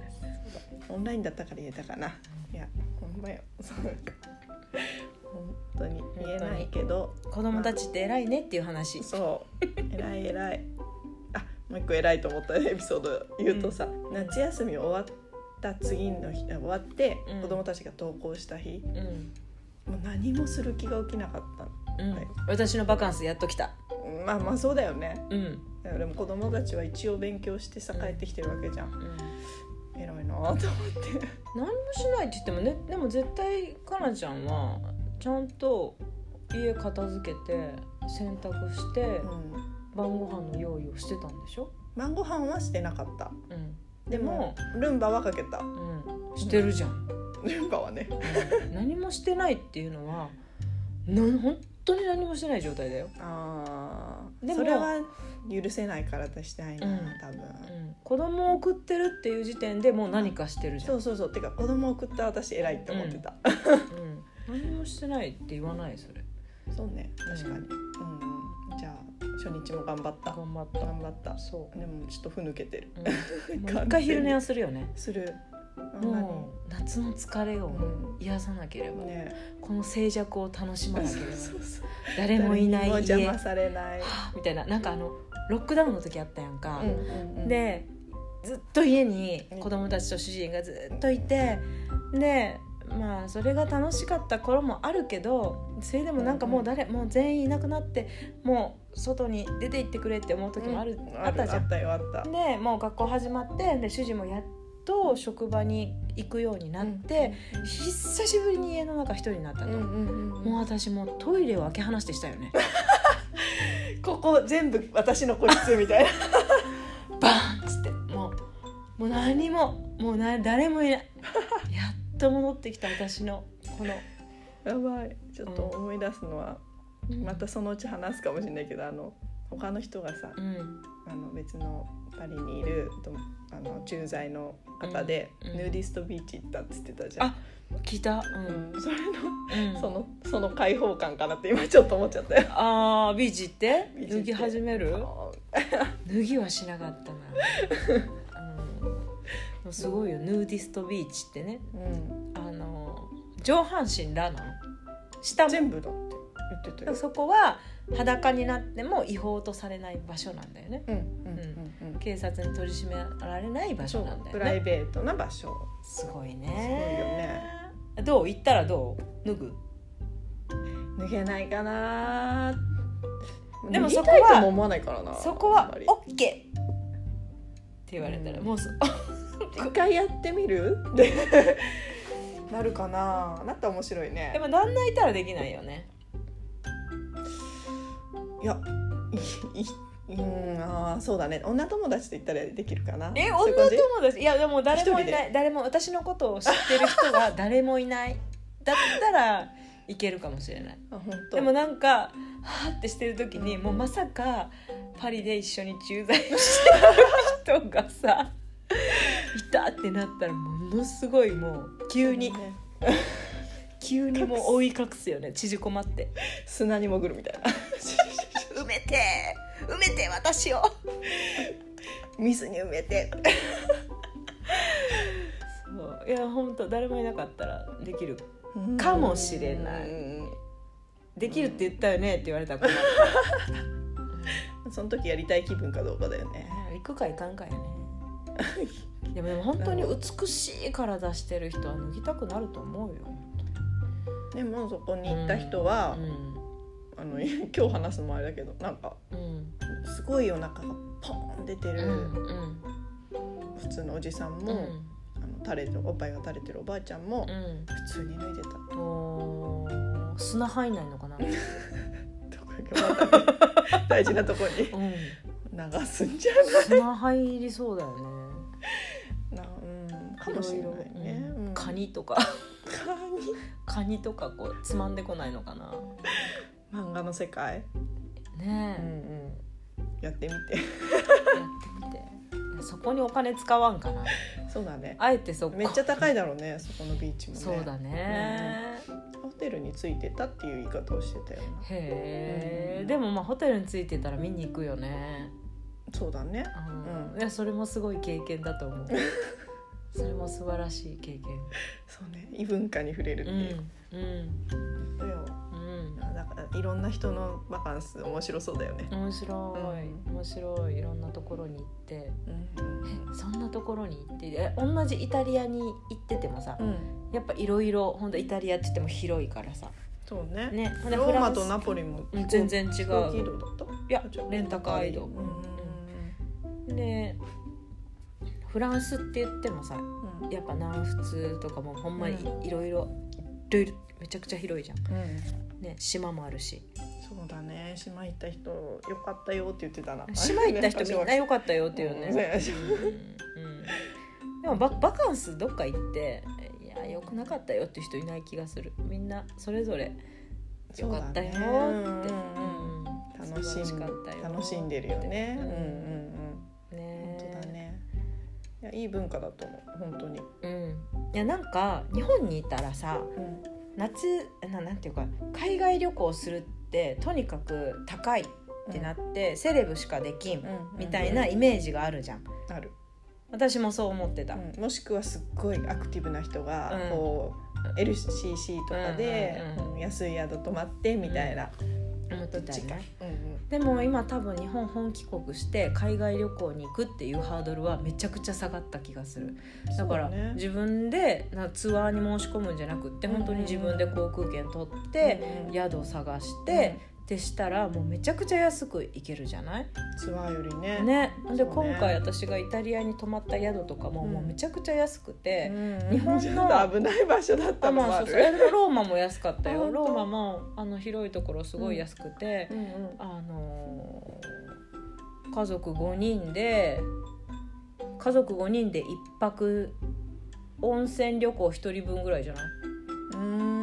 オンラインだったから言えたかな。いやほんまよ。そう本当に言えないけど。子供たちって偉いねっていう話。そう。偉い偉い。あもう一個偉いと思ったエピソード言うとさ、夏休み終わった次の日終わって、うん。子供たちが登校した日。うん、もう何もする気が起きなかったうん。はい。私のバカンスやっときた。のまあまあそうだよね。うん、でも子供たちは一応勉強してさ帰ってきてるわけじゃん、うん、偉いなと思って。何もしないって言ってもねでも絶対かなちゃんはちゃんと家片付けて洗濯してうん。晩ご飯の用意をしてたんでしょ、晩ご飯はしてなかった。うん、でもルンバはかけた。うん、してるじゃん、ルンバはね。うん。何もしてないっていうのはなん本当に何もしてない状態だよ、ああでもそれは許せないから出したいな、うん。多分。うん、子供を送ってるっていう時点でもう何かしてるじゃん。そうそうそう。てか子供送った私偉いって思ってた、うん、何もしてないって言わないそれ。そうね。確かに、うん初日も頑張った。頑張った。頑張った。そでもちょっとふぬけてる。う、うん、*laughs* もう一回昼寝はするよね。する。もう夏の疲れをうん。癒さなければ、ね。この静寂を楽しまなければ。そうそう誰もいない家。邪魔されない、はあみたいな。なんかあのロックダウンの時あったやんか、でずっと家に子供たちと主人がずっといてでまあそれが楽しかった頃もあるけどそれでもなんかもう誰、もう全員いなくなってもう外に出て行ってくれって思う時もある、うんあったじゃんあったよあった。でもう学校始まってで主人もやっと職場に行くようになって、久しぶりに家の中一人になったと、うんうんうんうん。もう私もうトイレを開け放してしたよね。*laughs* ここ全部私の個室みたいな。*laughs* バーンっつって。もうもう何ももうな誰もいない。やっと戻ってきた私のこの。やばい。ちょっと思い出すのは、またそのうち話すかもしれないけどあの他の人がさ、うん。あの別のパリにいるとあの駐在の方で、うん。うん。ヌーディストビーチ行ったって言ってたじゃん。あ聞いた。う、うん。ん、それのうん、そのその開放感かなって今ちょっと思っちゃったよ。あービーチ行って？脱ぎ始める脱ぎはしなかったな、*laughs* うん、すごいよ。ヌーディストビーチってね。うん、あの上半身らなの下も？全部だって言ってたよ。そこは裸になっても違法とされない場所なんだよね。うんうんうん。うん。警察に取り締められない場所なんだプライよねベートな場所。すごいね。すごいよね。どう？行ったらどう？脱ぐ？脱げないかな。でもそこは思わないからな。そこはあんまり。OK 言われたら、うん。もうそ *laughs* 一回やってみる？って。なるかな。なったら面白いね。でも旦那いたらできないよね。いやいいうんあーそうだね。女友達と言ったらできるかな。え女友達？いやでも誰もいない。誰も私のことを知ってる人が誰もいない。だったらいけるかもしれない。あ本当。でもなんかはーってしてる時にもうまさかパリで一緒に駐在してる人がさいたってなったらものすごいもう急にね。*laughs* 急にもう追い隠すよね。縮こまって。*laughs* 砂に潜るみたいな。埋めて埋めて私を水に埋めて。そういや本当誰もいなかったらできるかもしれない。うんできるって言ったよね？って言われたら困るその時やりたい気分かどうかだよね。行くか行かんかやね。でもでも本当に美しい体してる人は脱ぎたくなると思うよでもそこに行った人は、うんあの今日話すのもあれだけどなんかうんすごいお腹がポン出てうる、ん普通のおじさんも、うん。あの垂れてるおっぱいが垂れてるおばあちゃんも、うん。普通に脱いでた。うんおー砂入んないのかな？*laughs* 大事なとこにうん。流すんじゃない？砂入りそうだよね。な、うん、かもしれないね。うん。カニとか。カニ？カニとかこうつまんでこないのかな？漫画の世界、うんねうん、やってみて。え、やってみて。そこにお金使わんかな。そうだね。あえてそこ。めっちゃ高いだろうねそこのビーチもね。そうだね、ホテルについてたっていう言い方をしてたよへえ、うん。でもまあホテルについてたら見に行くよね、なそうだね。うんうん。いやそれもすごい経験だと思う。それも素晴らしい経験。そうね。異文化に触れるってうんいう。うんことよ、うん。だからいろんな人のバカンス面白そうだよね、面白い、う面白い。いろんなところに行って。うん。えそんなところに行って。え同じイタリアに行っててもさ、うん、やっぱいろいろ本当イタリアって言っても広いからさ。そうね。ね。ローマとナポリもうん全然違う。いやレンタカー移動。うんでフランスって言ってもさうん。やっぱ南仏とかもほんまにういろいろいろいろめちゃくちゃ広いじゃん、うん。ね、島もあるし。そうだね。島行った人よかったよって言ってたな。島行った人みんな良かったよっていうね、*laughs* うんね。うんうん。でもババカンスどっか行っていや良くなかったよっていう人いない気がする。みんなそれぞれ良かったよって、楽し楽しんでるよね。ううんやいい文化だと思う本当に。うん。いやなんか日本にいたらさうん夏ななんていうか海外旅行するってとにかく高いってなって、セレブしかできん、うんみたいなイメージがあるじゃん。ある。私もそう思ってた、うん。もしくはすっごいアクティブな人がうん。こう LCC とかでうんうんうんうん。安い宿泊まってみたいな思ってたよかね。うんうん。でも今多分日本本帰国して海外旅行に行くっていうハードルはめちゃくちゃ下がった気がする。だから自分でなツアーに申し込むんじゃなくって本当に自分で航空券取ってうんうん宿を探してってしたらもうめちゃくちゃ安く行けるじゃない？ツアーよりね。ね。で今回私がイタリアに泊まった宿とかもうん。もうめちゃくちゃ安くて、うん。日本のちょっと危ない場所だったあのもあるまあそうそうローマも安かったよ。ローマもあの広いところすごい安くて、うんうんあのー家族5人で家族5人で1泊温泉旅行1人分ぐらいじゃない？うーん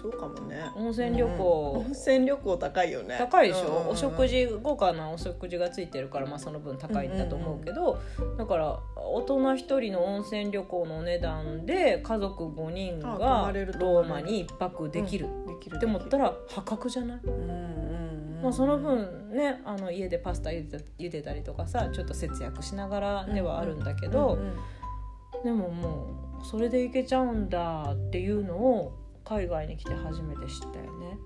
そうかもね。温泉旅行。うん。温泉旅行高いよね。高いでしょ、うお食事豪華なお食事がついてるから、まあ、その分高いんだと思うけど、だから大人1人の温泉旅行のお値段で家族5人がローマに1泊できる、できるって思ったら破格じゃない、うんうんうんまあ、その分ねあの家でパスタ茹でた茹でたりとかさちょっと節約しながらではあるんだけど、でももうそれでいけちゃうんだっていうのを海外に来て初めて知ったよね。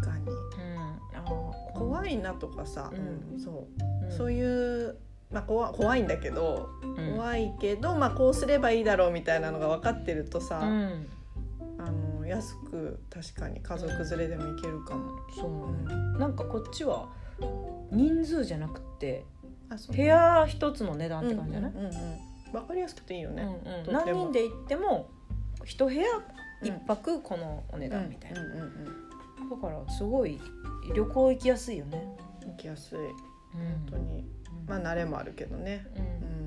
確かに。うん、あー。怖いなとかさ、うん。うんそう。うん。そういう、まあ、怖怖いんだけど、うん。怖いけど、まあ、こうすればいいだろうみたいなのが分かってるとさ、うん。あの安く確かに家族連れでも行けるかも。そう。うん。なんかこっちは人数じゃなくて部屋一つの値段って感じじゃない、うんうんうんうんわかりやすくていいよね、うんうん。何人で行っても一部屋一泊このお値段みたいな、うんうんうんだからすごい旅行行きやすいよね、うん行きやすい。うん、本当に。まあ慣れもあるけどね。ううん。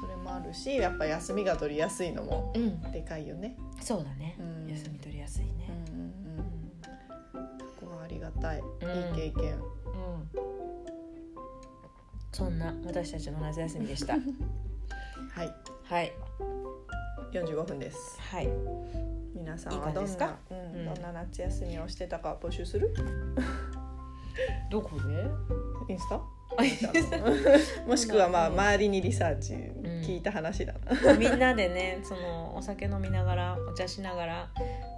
それもあるしやっぱ休みが取りやすいのもうん、でかいよね。そうだね、うん。休み取りやすいね。うんうんうん。そこはありがたい。いいうん経験。うん、そんな私たちの夏休みでした。*laughs* はい。はい45分です。はい。皆さんはどんな感じですか？うんうん。どんな夏休みをしてたか募集する？*laughs* どこで？インスタ？*laughs* もしくはまあ周りにリサーチ聞いた話だな、みんなでねそのお酒飲みながらお茶しながら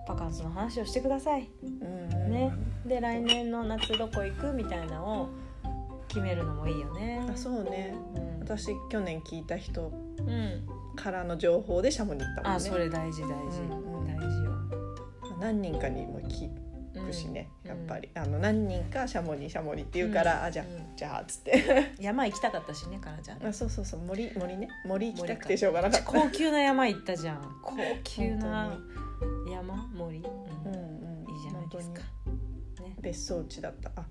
バカンスの話をしてください。うん。ね。で来年の夏どこ行く？みたいなのを決めるのもいいよね。あそうね。うん、私去年聞いた人うん、からの情報でシャモに行ったもんね。あそれ大事大事、うんうん。大事よ、何人かにも聞うんくしね、うん。やっぱり。あの何人かシャモニーシャモニーって言うから、うん。あじゃあ、うん。じゃあっつって。*laughs* 山行きたかったしねかなちゃん。あそうそうそう森森ね。森行きたくてしょうがなかった。高級な山行ったじゃん。高級な本山？森、うん。うんうん。いいじゃないですか。本ね。別荘地だった。あ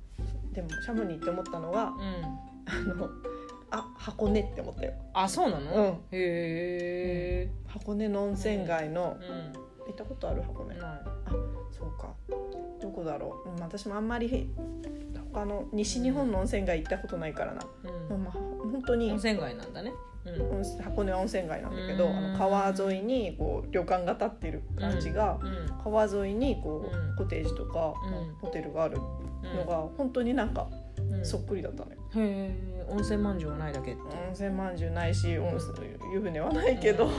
でもシャモニーって思ったのはうん。あのあ箱根って思ったよ。あそうなの、うん。へえ。箱根の温泉街の、うん。行ったことある箱根。ない。そうか。どこだろう、うん、私もあんまり他の西日本の温泉街行ったことないからな、うん。うんまあ、本当に温泉街なんだね。うん。箱根は温泉街なんだけど、うん。あの川沿いにこう旅館が建ってる感じが、うん。川沿いにこう、うん。コテージとか、うん。ホテルがあるうん。のが本当になんかうんそっくりだったのよ。へえ温泉まんじゅうはないだけ温泉まんじゅうないし温泉湯船はないけど、うん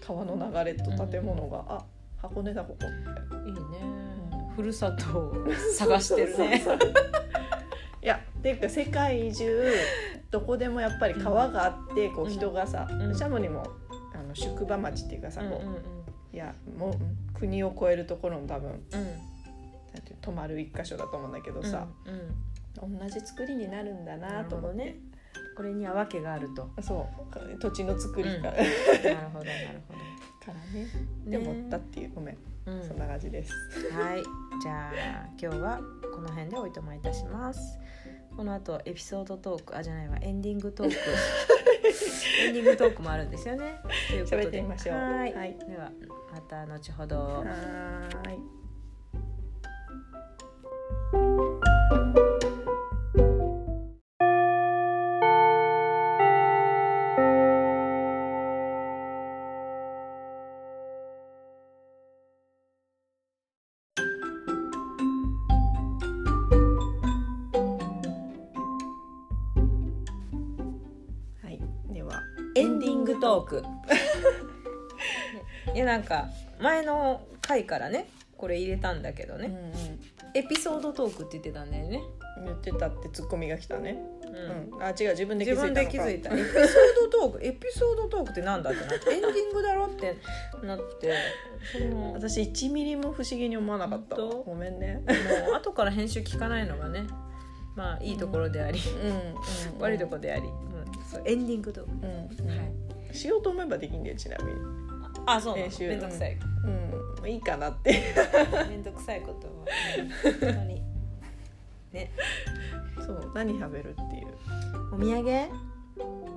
川の流れと建物が、あ箱根だここうんいいね。うん。ふるさとを探してるね *laughs* いやっていうか世界中どこでもやっぱり川があってこううん人がさ、うん。シャモにもあの宿場町っていうかさ、こううんうん。いやもううん国を越えるところの多分うん。泊まる一箇所だと思うんだけどさ、うんうん同じ作りになるんだなと思って、ね。これには訳があると。そう。土地の作りから,、うん。なるほどなるほからね。どで思ったっていう。ごめん、うん。そんな感じです。はい。じゃあ今日はこの辺でおいとまいたします。この後エピソードトークあじゃないわ。エンディングトーク。*laughs* エンディングトークもあるんですよね。ということで。喋ってみましょう。はい。はい。ではまた後ほど。はい、なんか前の回からねこれ入れたんだけどうんうね、ん、エピソードトークって言ってたんだよね、言ってたってツッコミが来たね。うん。うん、あ違う自分で気自づいたのか。分で気づいた。エピソードトーク。*laughs* エピソードトークってなんだってなって。エンディングだろってなって。そのも私1ミリも不思議に思わなかったごめんね。う後から編集聞かないのがねまあいいところであり、うん、うん、悪いところであり、うん、そうエンディングトーク、うん、うん、はい。しようと思えばできんだよちなみに。あそうなの？編集めんどくさい。うん、いいかなって。*laughs* めんどくさいことは、うん本当に。ね。そう、何食べるっていう。お土産？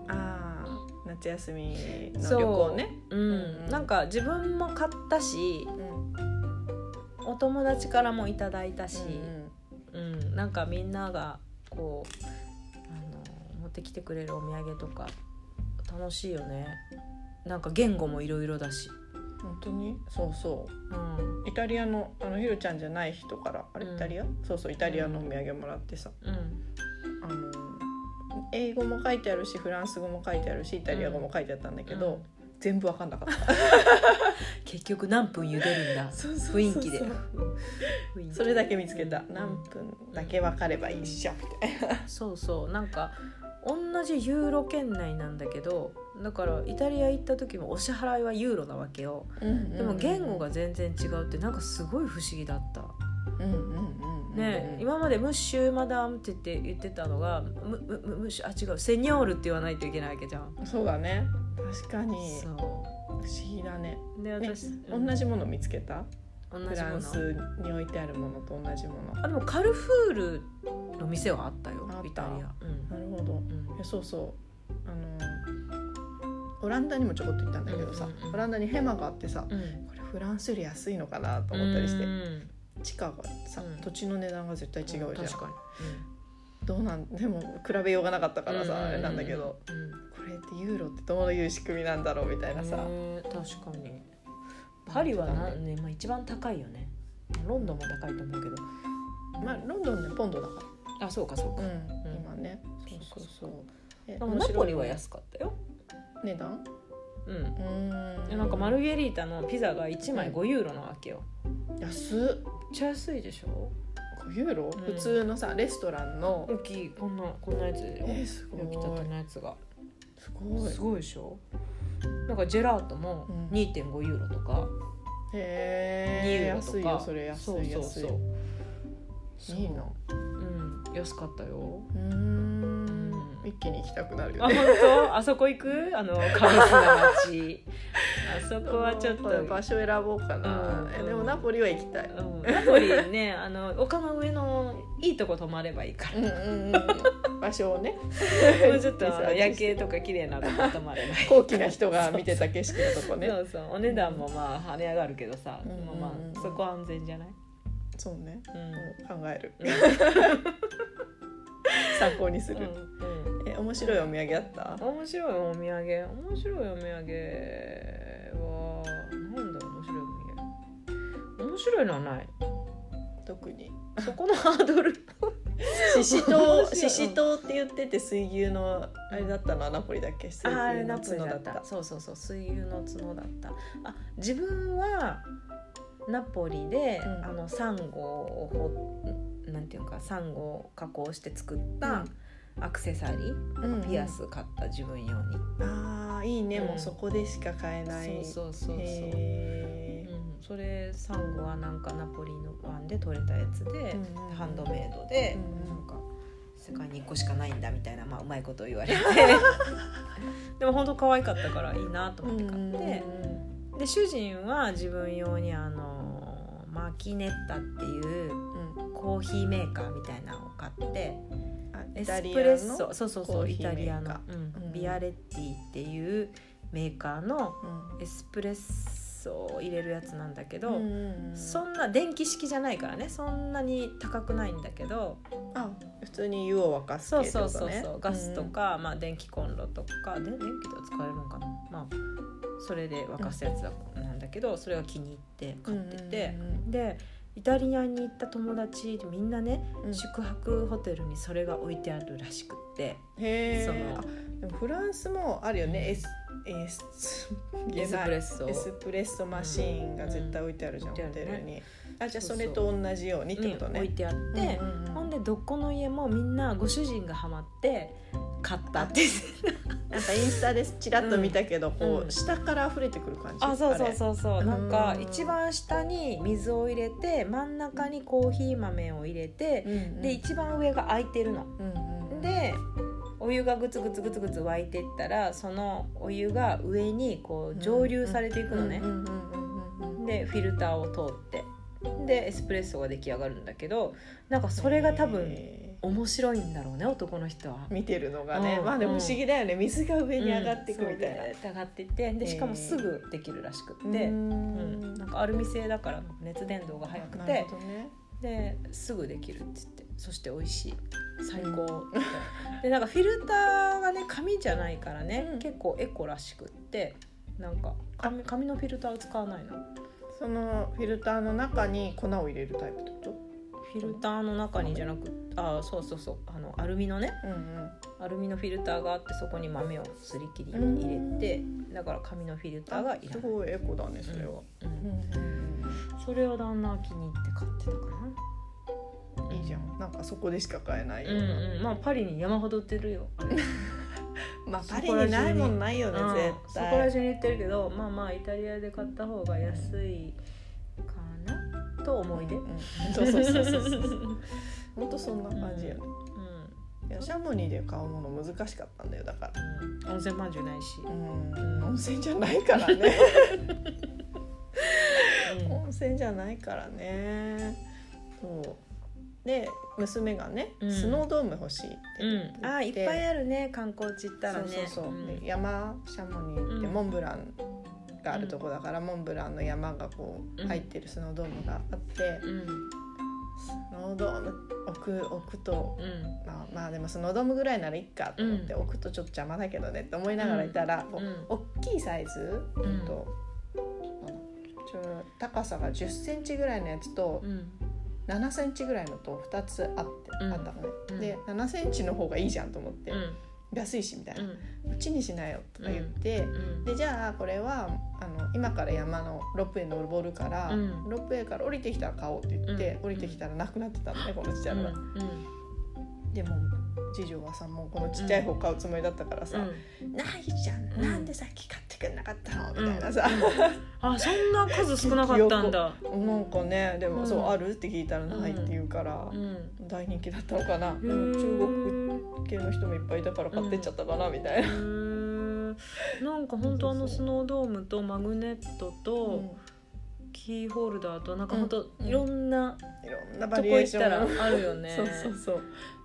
ああ、夏休みの旅行ね。う。ん、うん。なんか自分も買ったしうん、お友達からもいただいたし、うん。うん。なんかみんながこうあの持ってきてくれるお土産とか楽しいよねなんか言語もいろいろだし、本当に？そうそう。ん。うイタリアのあのひろちゃんじゃない人からあれうん。イタリア、そうそうイタリアのお土産もらってさ、うん、あの英語も書いてあるしフランス語も書いてあるしイタリア語も書いてあったんだけど、うん。全部わかんなかった。*laughs* 結局何分茹でるんだ？*laughs* 雰囲気で。それだけ見つけた、うん。何分だけ分かればいいっしょみたいな、そうそう。なんか同じユーロ圏内なんだけどだからイタリア行った時もお支払いはユーロなわけよ。でも言語が全然違うってなんかすごい不思議だった。ね、今までムッシュマダムって言って言ってたのがムムムムッシュあ違うセニョールって言わないといけないわけじゃん。そうだね。確かに。そ不思議だね。うでね私、うん。同じもの見つけた？フ同じもの。ランスに置いてあるものと同じもの。あでもカルフールの店はあったよイタリア。うん。なるほど。うん。そうそう。あのオランダにもちょこっと行ったんだけどさ、うんうんうん。オランダにヘマがあってさうん。これフランスより安いのかなと思ったりしてうん地価がさ、うん。土地の値段が絶対違うじゃん、確かに、どうなんでも比べようがなかったからさ、うんあれなんだけどうん。これってユーロってどういう仕組みなんだろうみたいなさ、ね確かに。パリはな、ねまあ、一番高いよね。ロンドンも高いと思うけど。まあロンドンねポンドだかあそうかそうか、今ね。そうそうそう。えでもナポリは安かったよ値段？うん。うでなんかマルゲリータのピザが1枚5ユーロなわけよ。安っ。めっちゃ安いでしょ？5ユーロ、うん。普通のさレストランの。大きいこんなこんなやつよえーすごい。焼きたてのやつが。すごい。すごいでしょ？なんかジェラートもうん。2.5ユーロとか、へ2ユえーロとか。安いよそれ安いそうそう安いそう。い。いな。うん。安かったよ。うーん一気に行きたくなるよあね本当？あそこ行く？あのカブスな街あそこはちょっと、場所選ぼうかな、うん。えでもナポリは行きたい、うん、ナポリね *laughs* あの丘の上のいいとこ泊まればいいから。うんうんうん、場所をね。*laughs* もうちょっと夜景とか綺麗なとこ泊まればいい。高貴な人が見てた景色のとこね。*laughs* そうそう。お値段もまあ跳ね上がるけどさ、うんでもまあそこは安全じゃない、そうね、うん。うん。考える。うん。参考にする、うんえ面白いお土産あった？うん、面白いお土産。面白いお土産はなんだろう面白いお土産。面白いのはない。特に。そこのハードル。ししとうししとうって言ってて水牛のあれだったの？はナポリだっけ？水牛のポリだっ角だった。たそうそうそう。水牛の角だった。あ自分はナポリで、うん。あのサンゴをほなんていうのかサンゴを加工して作ったアクセサリー、うんピアス買った自分用に、ああいいね、うん。もうそこでしか買えない。そうそうそうそう、へうん、それサンゴはなんかナポリの湾で取れたやつで、うんうんハンドメイドで、うんなんか世界に1個しかないんだみたいな、まあ、うまいこと言われて。*laughs* でも本当可愛かったからいいなと思って買って、で主人は自分用にあのマキネッタっていううんコーヒーメーカーみたいなのを買ってあエスプレッのソそうそうそうイタリアの、ビアレッティっていうメーカーのうん。エスプレッソを入れるやつなんだけど、そんな電気式じゃないからねそんなに高くないんだけどあ普通に湯を沸かすそうそうそうそうガスとか、まあ、電気コンロとかで電気では使えるのかな。まあそれで沸かすやつだなんだけどそれが気に入って買ってて、でイタリアに行った友達みんなね、うん。宿泊ホテルにそれが置いてあるらしくって。へえそのでもフランスもあるよね。エスエスエスプレッソ。エスプレッソ。マシーンが絶対置いてあるじゃん、うん。ホテルに。あじゃあそれと同じようにってにことね。置いてあって、うんうんうん。ほんでどこの家もみんなご主人がハマって買ったって *laughs* なんかインスタでちらっと見たけど、こうん。う下から溢れてくる感じ。あそうそううそうそう。なんかうん一番下に水を入れて真ん中にコーヒー豆を入れて、んうん、で一番上が空いてるの。うんうん、でお湯がグツグツグツグツ沸いていったらそのお湯が上にこう蒸留されていくのね。でフィルターを通って。でエスプレッソが出来上がるんだけどなんかそれが多分へ面白いんだろうね男の人は。ー見てるのがね、うんまあでも不思議だよね。水が上に上がっていくみたいな、うん上がっていってでしかもすぐできるらしくって、ううん。なんかアルミ製だから熱伝導が早くなてね。ですぐできるって言って。そして美味しい。最高。ってでなんかフィルターがね紙じゃないからね、うん。結構エコらしくって。なんか紙紙のフィルターを使わないの。そのフィルターの中に粉を入れるタイプってこフィルターの中にじゃなくあそうそうそうあのアルミのねとうん。アルミのフィルターがあってそこに豆をすり切りに入れてだから紙のフィルターがいらすない、ごいエコだねそれは、うんそれを旦那は気に入って買ってたかな。いいじゃん。なんかそこでしか買えないようんうん。まあパリに山ほど売ってるよ。*laughs* まあそパリにないもんないよねうん。絶そこら対中に売ってるけどまあまあイタリアで買った方が安い。かなと思い出、うんうん。そうそうそうそうそう。本当そんな感じや。ね、ういやシャモニーで買うもの難しかったんだよだから。温泉まんじゅうないし、うん。温泉じゃないからね。うん。温泉じゃないからね。そう。で娘がね、うん。スノードーム欲しいってうん言って、あーいっぱいあるね観光地行ったらね。そうそうそう、山シャモニーってうん。モンブランがあるとこだから、モンブランの山がこううん入ってるスノードームがあって、うん。スノードーム置く置くとうん。まあまあでもスノードームぐらいならいっかと思って、うん。置くとちょっと邪魔だけどねって思いながらいたら、お大きいサイズうん。と、高さが1 0ンチぐらいのやつとうん。7センチぐらいのと2つあって、うん。あったのね、うん。で7センチの方がいいじゃんと思って、うん安いしみたいな、うんうちにしなよとか言って、うん。でじゃあこれはあの今から山のロープウェイ登るから、うん。ロープウェイから降りてきたら買おうって言って、うん。降りてきたらなくなってたのねこのちっちゃいのが、でも次女はさもうこのちっちゃい方買うつもりだったからさ「ないじゃん、うん。なんでさっき買ってくんなかったの?」みたいなさ、あそんな数少なかったんだ。なんかね。でも、うん。そうあるって聞いたらないって言うから、うん。大人気だったのかな、中国系の人もいっぱいいたから買ってっちゃったかな、みたいな。なんか本当あのスノードームとマグネットとキーホルダーとなんか本当うん。いろんないろんなバとこリエーショ行ったらンあるよね。*laughs* そうそうそう。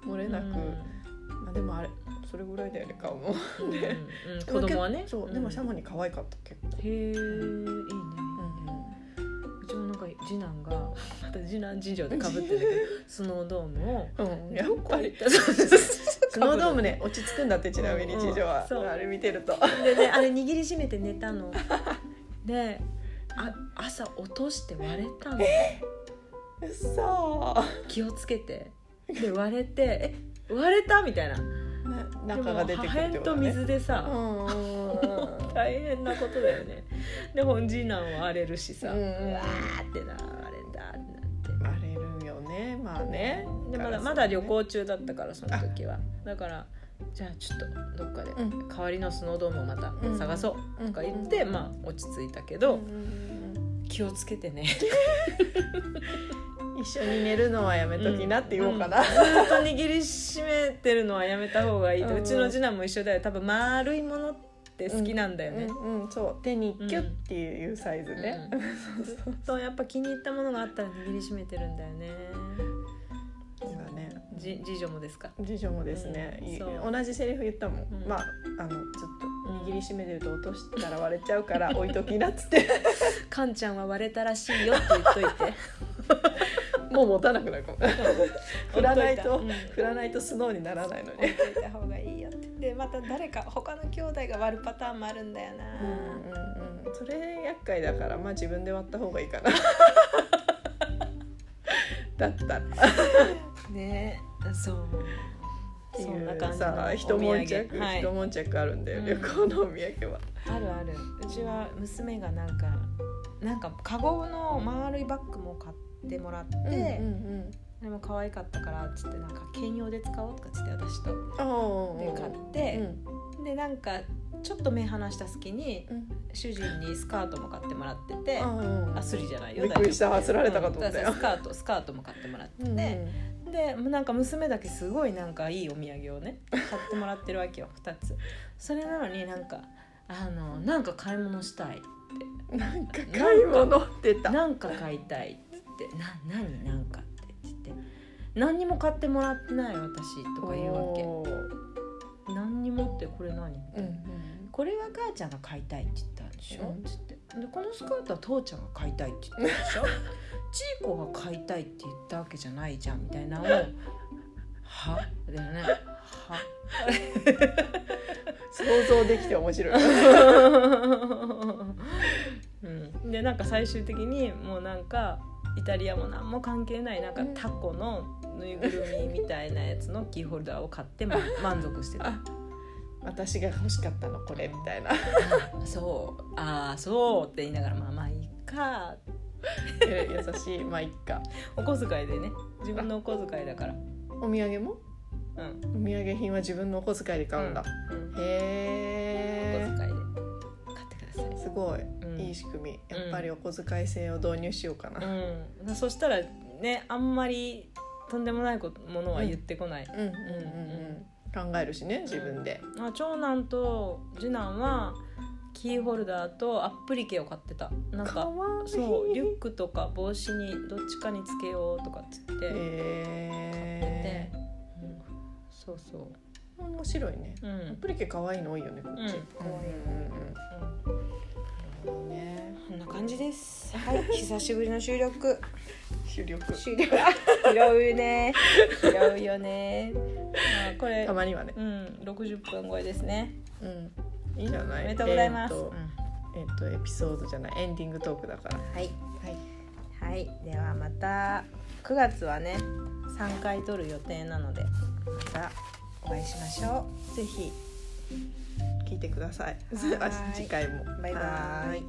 漏れなく、うんまあ、でもあれそれぐらいだよね買うのうんうん子供はね。そう、でもシャモに可愛かった結構、へえいいね。うんうちもなんか次男がまた次男次女でかぶってるけどスノードームをうん、やっぱり。*laughs* スノードームね落ち着くんだってちなみにうん次女は、そう。あれ見てると。でねあれ握りしめて寝たの。であ朝落として割れたの。うそ気をつけて。で割れて「え割れた?」みたいな。な中が出てくるってことね。と水でうさ、大変なことだよね。で本次男は荒れるしさ、ううん。わーってな割れたってなって。荒れるよね。まあね。でまだまだ旅行中だったからその時は。だからじゃあちょっとどっかでうん。代わりのスノードームをまた探そう。とか言って、うんまあ落ち着いたけうど、気をつけてね。う *laughs* ん一緒に寝るのはやめときなって言おうかな、んずっと握りしめてるのはやめた方がいいと、ううん。ちの次男も一緒だよ。多分丸いものって好きなんだよね、うんうんそう。手にキュッっていうサイズね、うん。ずっとやっぱ気に入ったものがあったら握りしめてるんだよね。今ね。じ次女もですか？次女もですね、いうん。そう。同じセリフ言ったもん、うん。まああのずっと握りしめてると落としたら割れちゃうから置いときなっつって。*laughs* カンちゃんは割れたらしいよって言っといて *laughs* もう持たなくなるかも。振らないと、うん。振らないとスノーにならないの置いねといた方がいいよって。でまた誰か他の兄弟が割るパターンもあるんだよな、うんうんうん。それ厄介だからまあ自分で割った方がいいかな。*laughs* だったら。っね。そう。そんなう感じのさ一悶着、はい。一悶着あるんだよ、うん。旅行のお土産は。あるある。うちは娘がなんかなんかカゴの丸いバッグも買ってもらって、うんうんでも可愛かったからっつってなんか兼用で使おうとかっつって私と。うんで買って、でなんかちょっと目離した隙にうん。主人にスカートも買ってもらってて、うんあスリじゃないよびっくりした釣られたかと思ったよ。うん。スカートスカートも買ってもらってて、うんでもうなんか娘だけすごいなんかいいお土産をね買ってもらってるわけよ2つ。それなのになんかあのなんか買い物したいなんか買い物ってた。なんか買いたいっつって「な何？なんか」って言って何にも買ってもらってない私とか言うわけ何にもってこれ何、うんうんこれは母ちゃんが買いたいって言ったんでしょ、うん。つってでこのスカートは父ちゃんが買いたいって言ったんでしょちいこが買いたいって言ったわけじゃないじゃんみたいなのをは？だよねは？*laughs* 想像できて面白い。うん、でなんか最終的にもうなんかイタリアも何も関係ないなん。かタコのぬいぐるみみたいなやつのキーホルダーを買って、ま、*laughs* 満足してた。あ私が欲しかったのこれみたいな。あそうああそうって言いながらまあまあいいかえ *laughs* 優しいまあいっか。お小遣いでね自分のお小遣いだから。お土産も？うん、お土産品は自分のお小遣いで買うんだ、うん、おへえ小遣いすごい、うん。いい仕組み。やっぱりお小遣い制を導入しようかな、うん、そしたらねあんまりとんでもないことものは言ってこない、うん、うんうんうん考えるしね自分で、あ長男と次男はキーホルダーとアップリケを買ってた。なんかそうリュックとか帽子にどっちかにつけようとかっつって、でへえうんそうそう。面白いね。うん、アプリケ可愛いの多いよねこっち、うん。可愛い。うんうん。うんね。こんな感じですはい久しぶりの収録。主力終了拾うね。拾うよね。まあこれたまにはね。うん60分超えですね。うん。いい？じゃない。おめでとうございます、えーとえっとエピソードじゃない。エンディングトークだから。はい。はい。はいではまた9月はね3回撮る予定なのでまたお会いしましょぜひ聞いてください。*laughs* 次回も。バイバイ。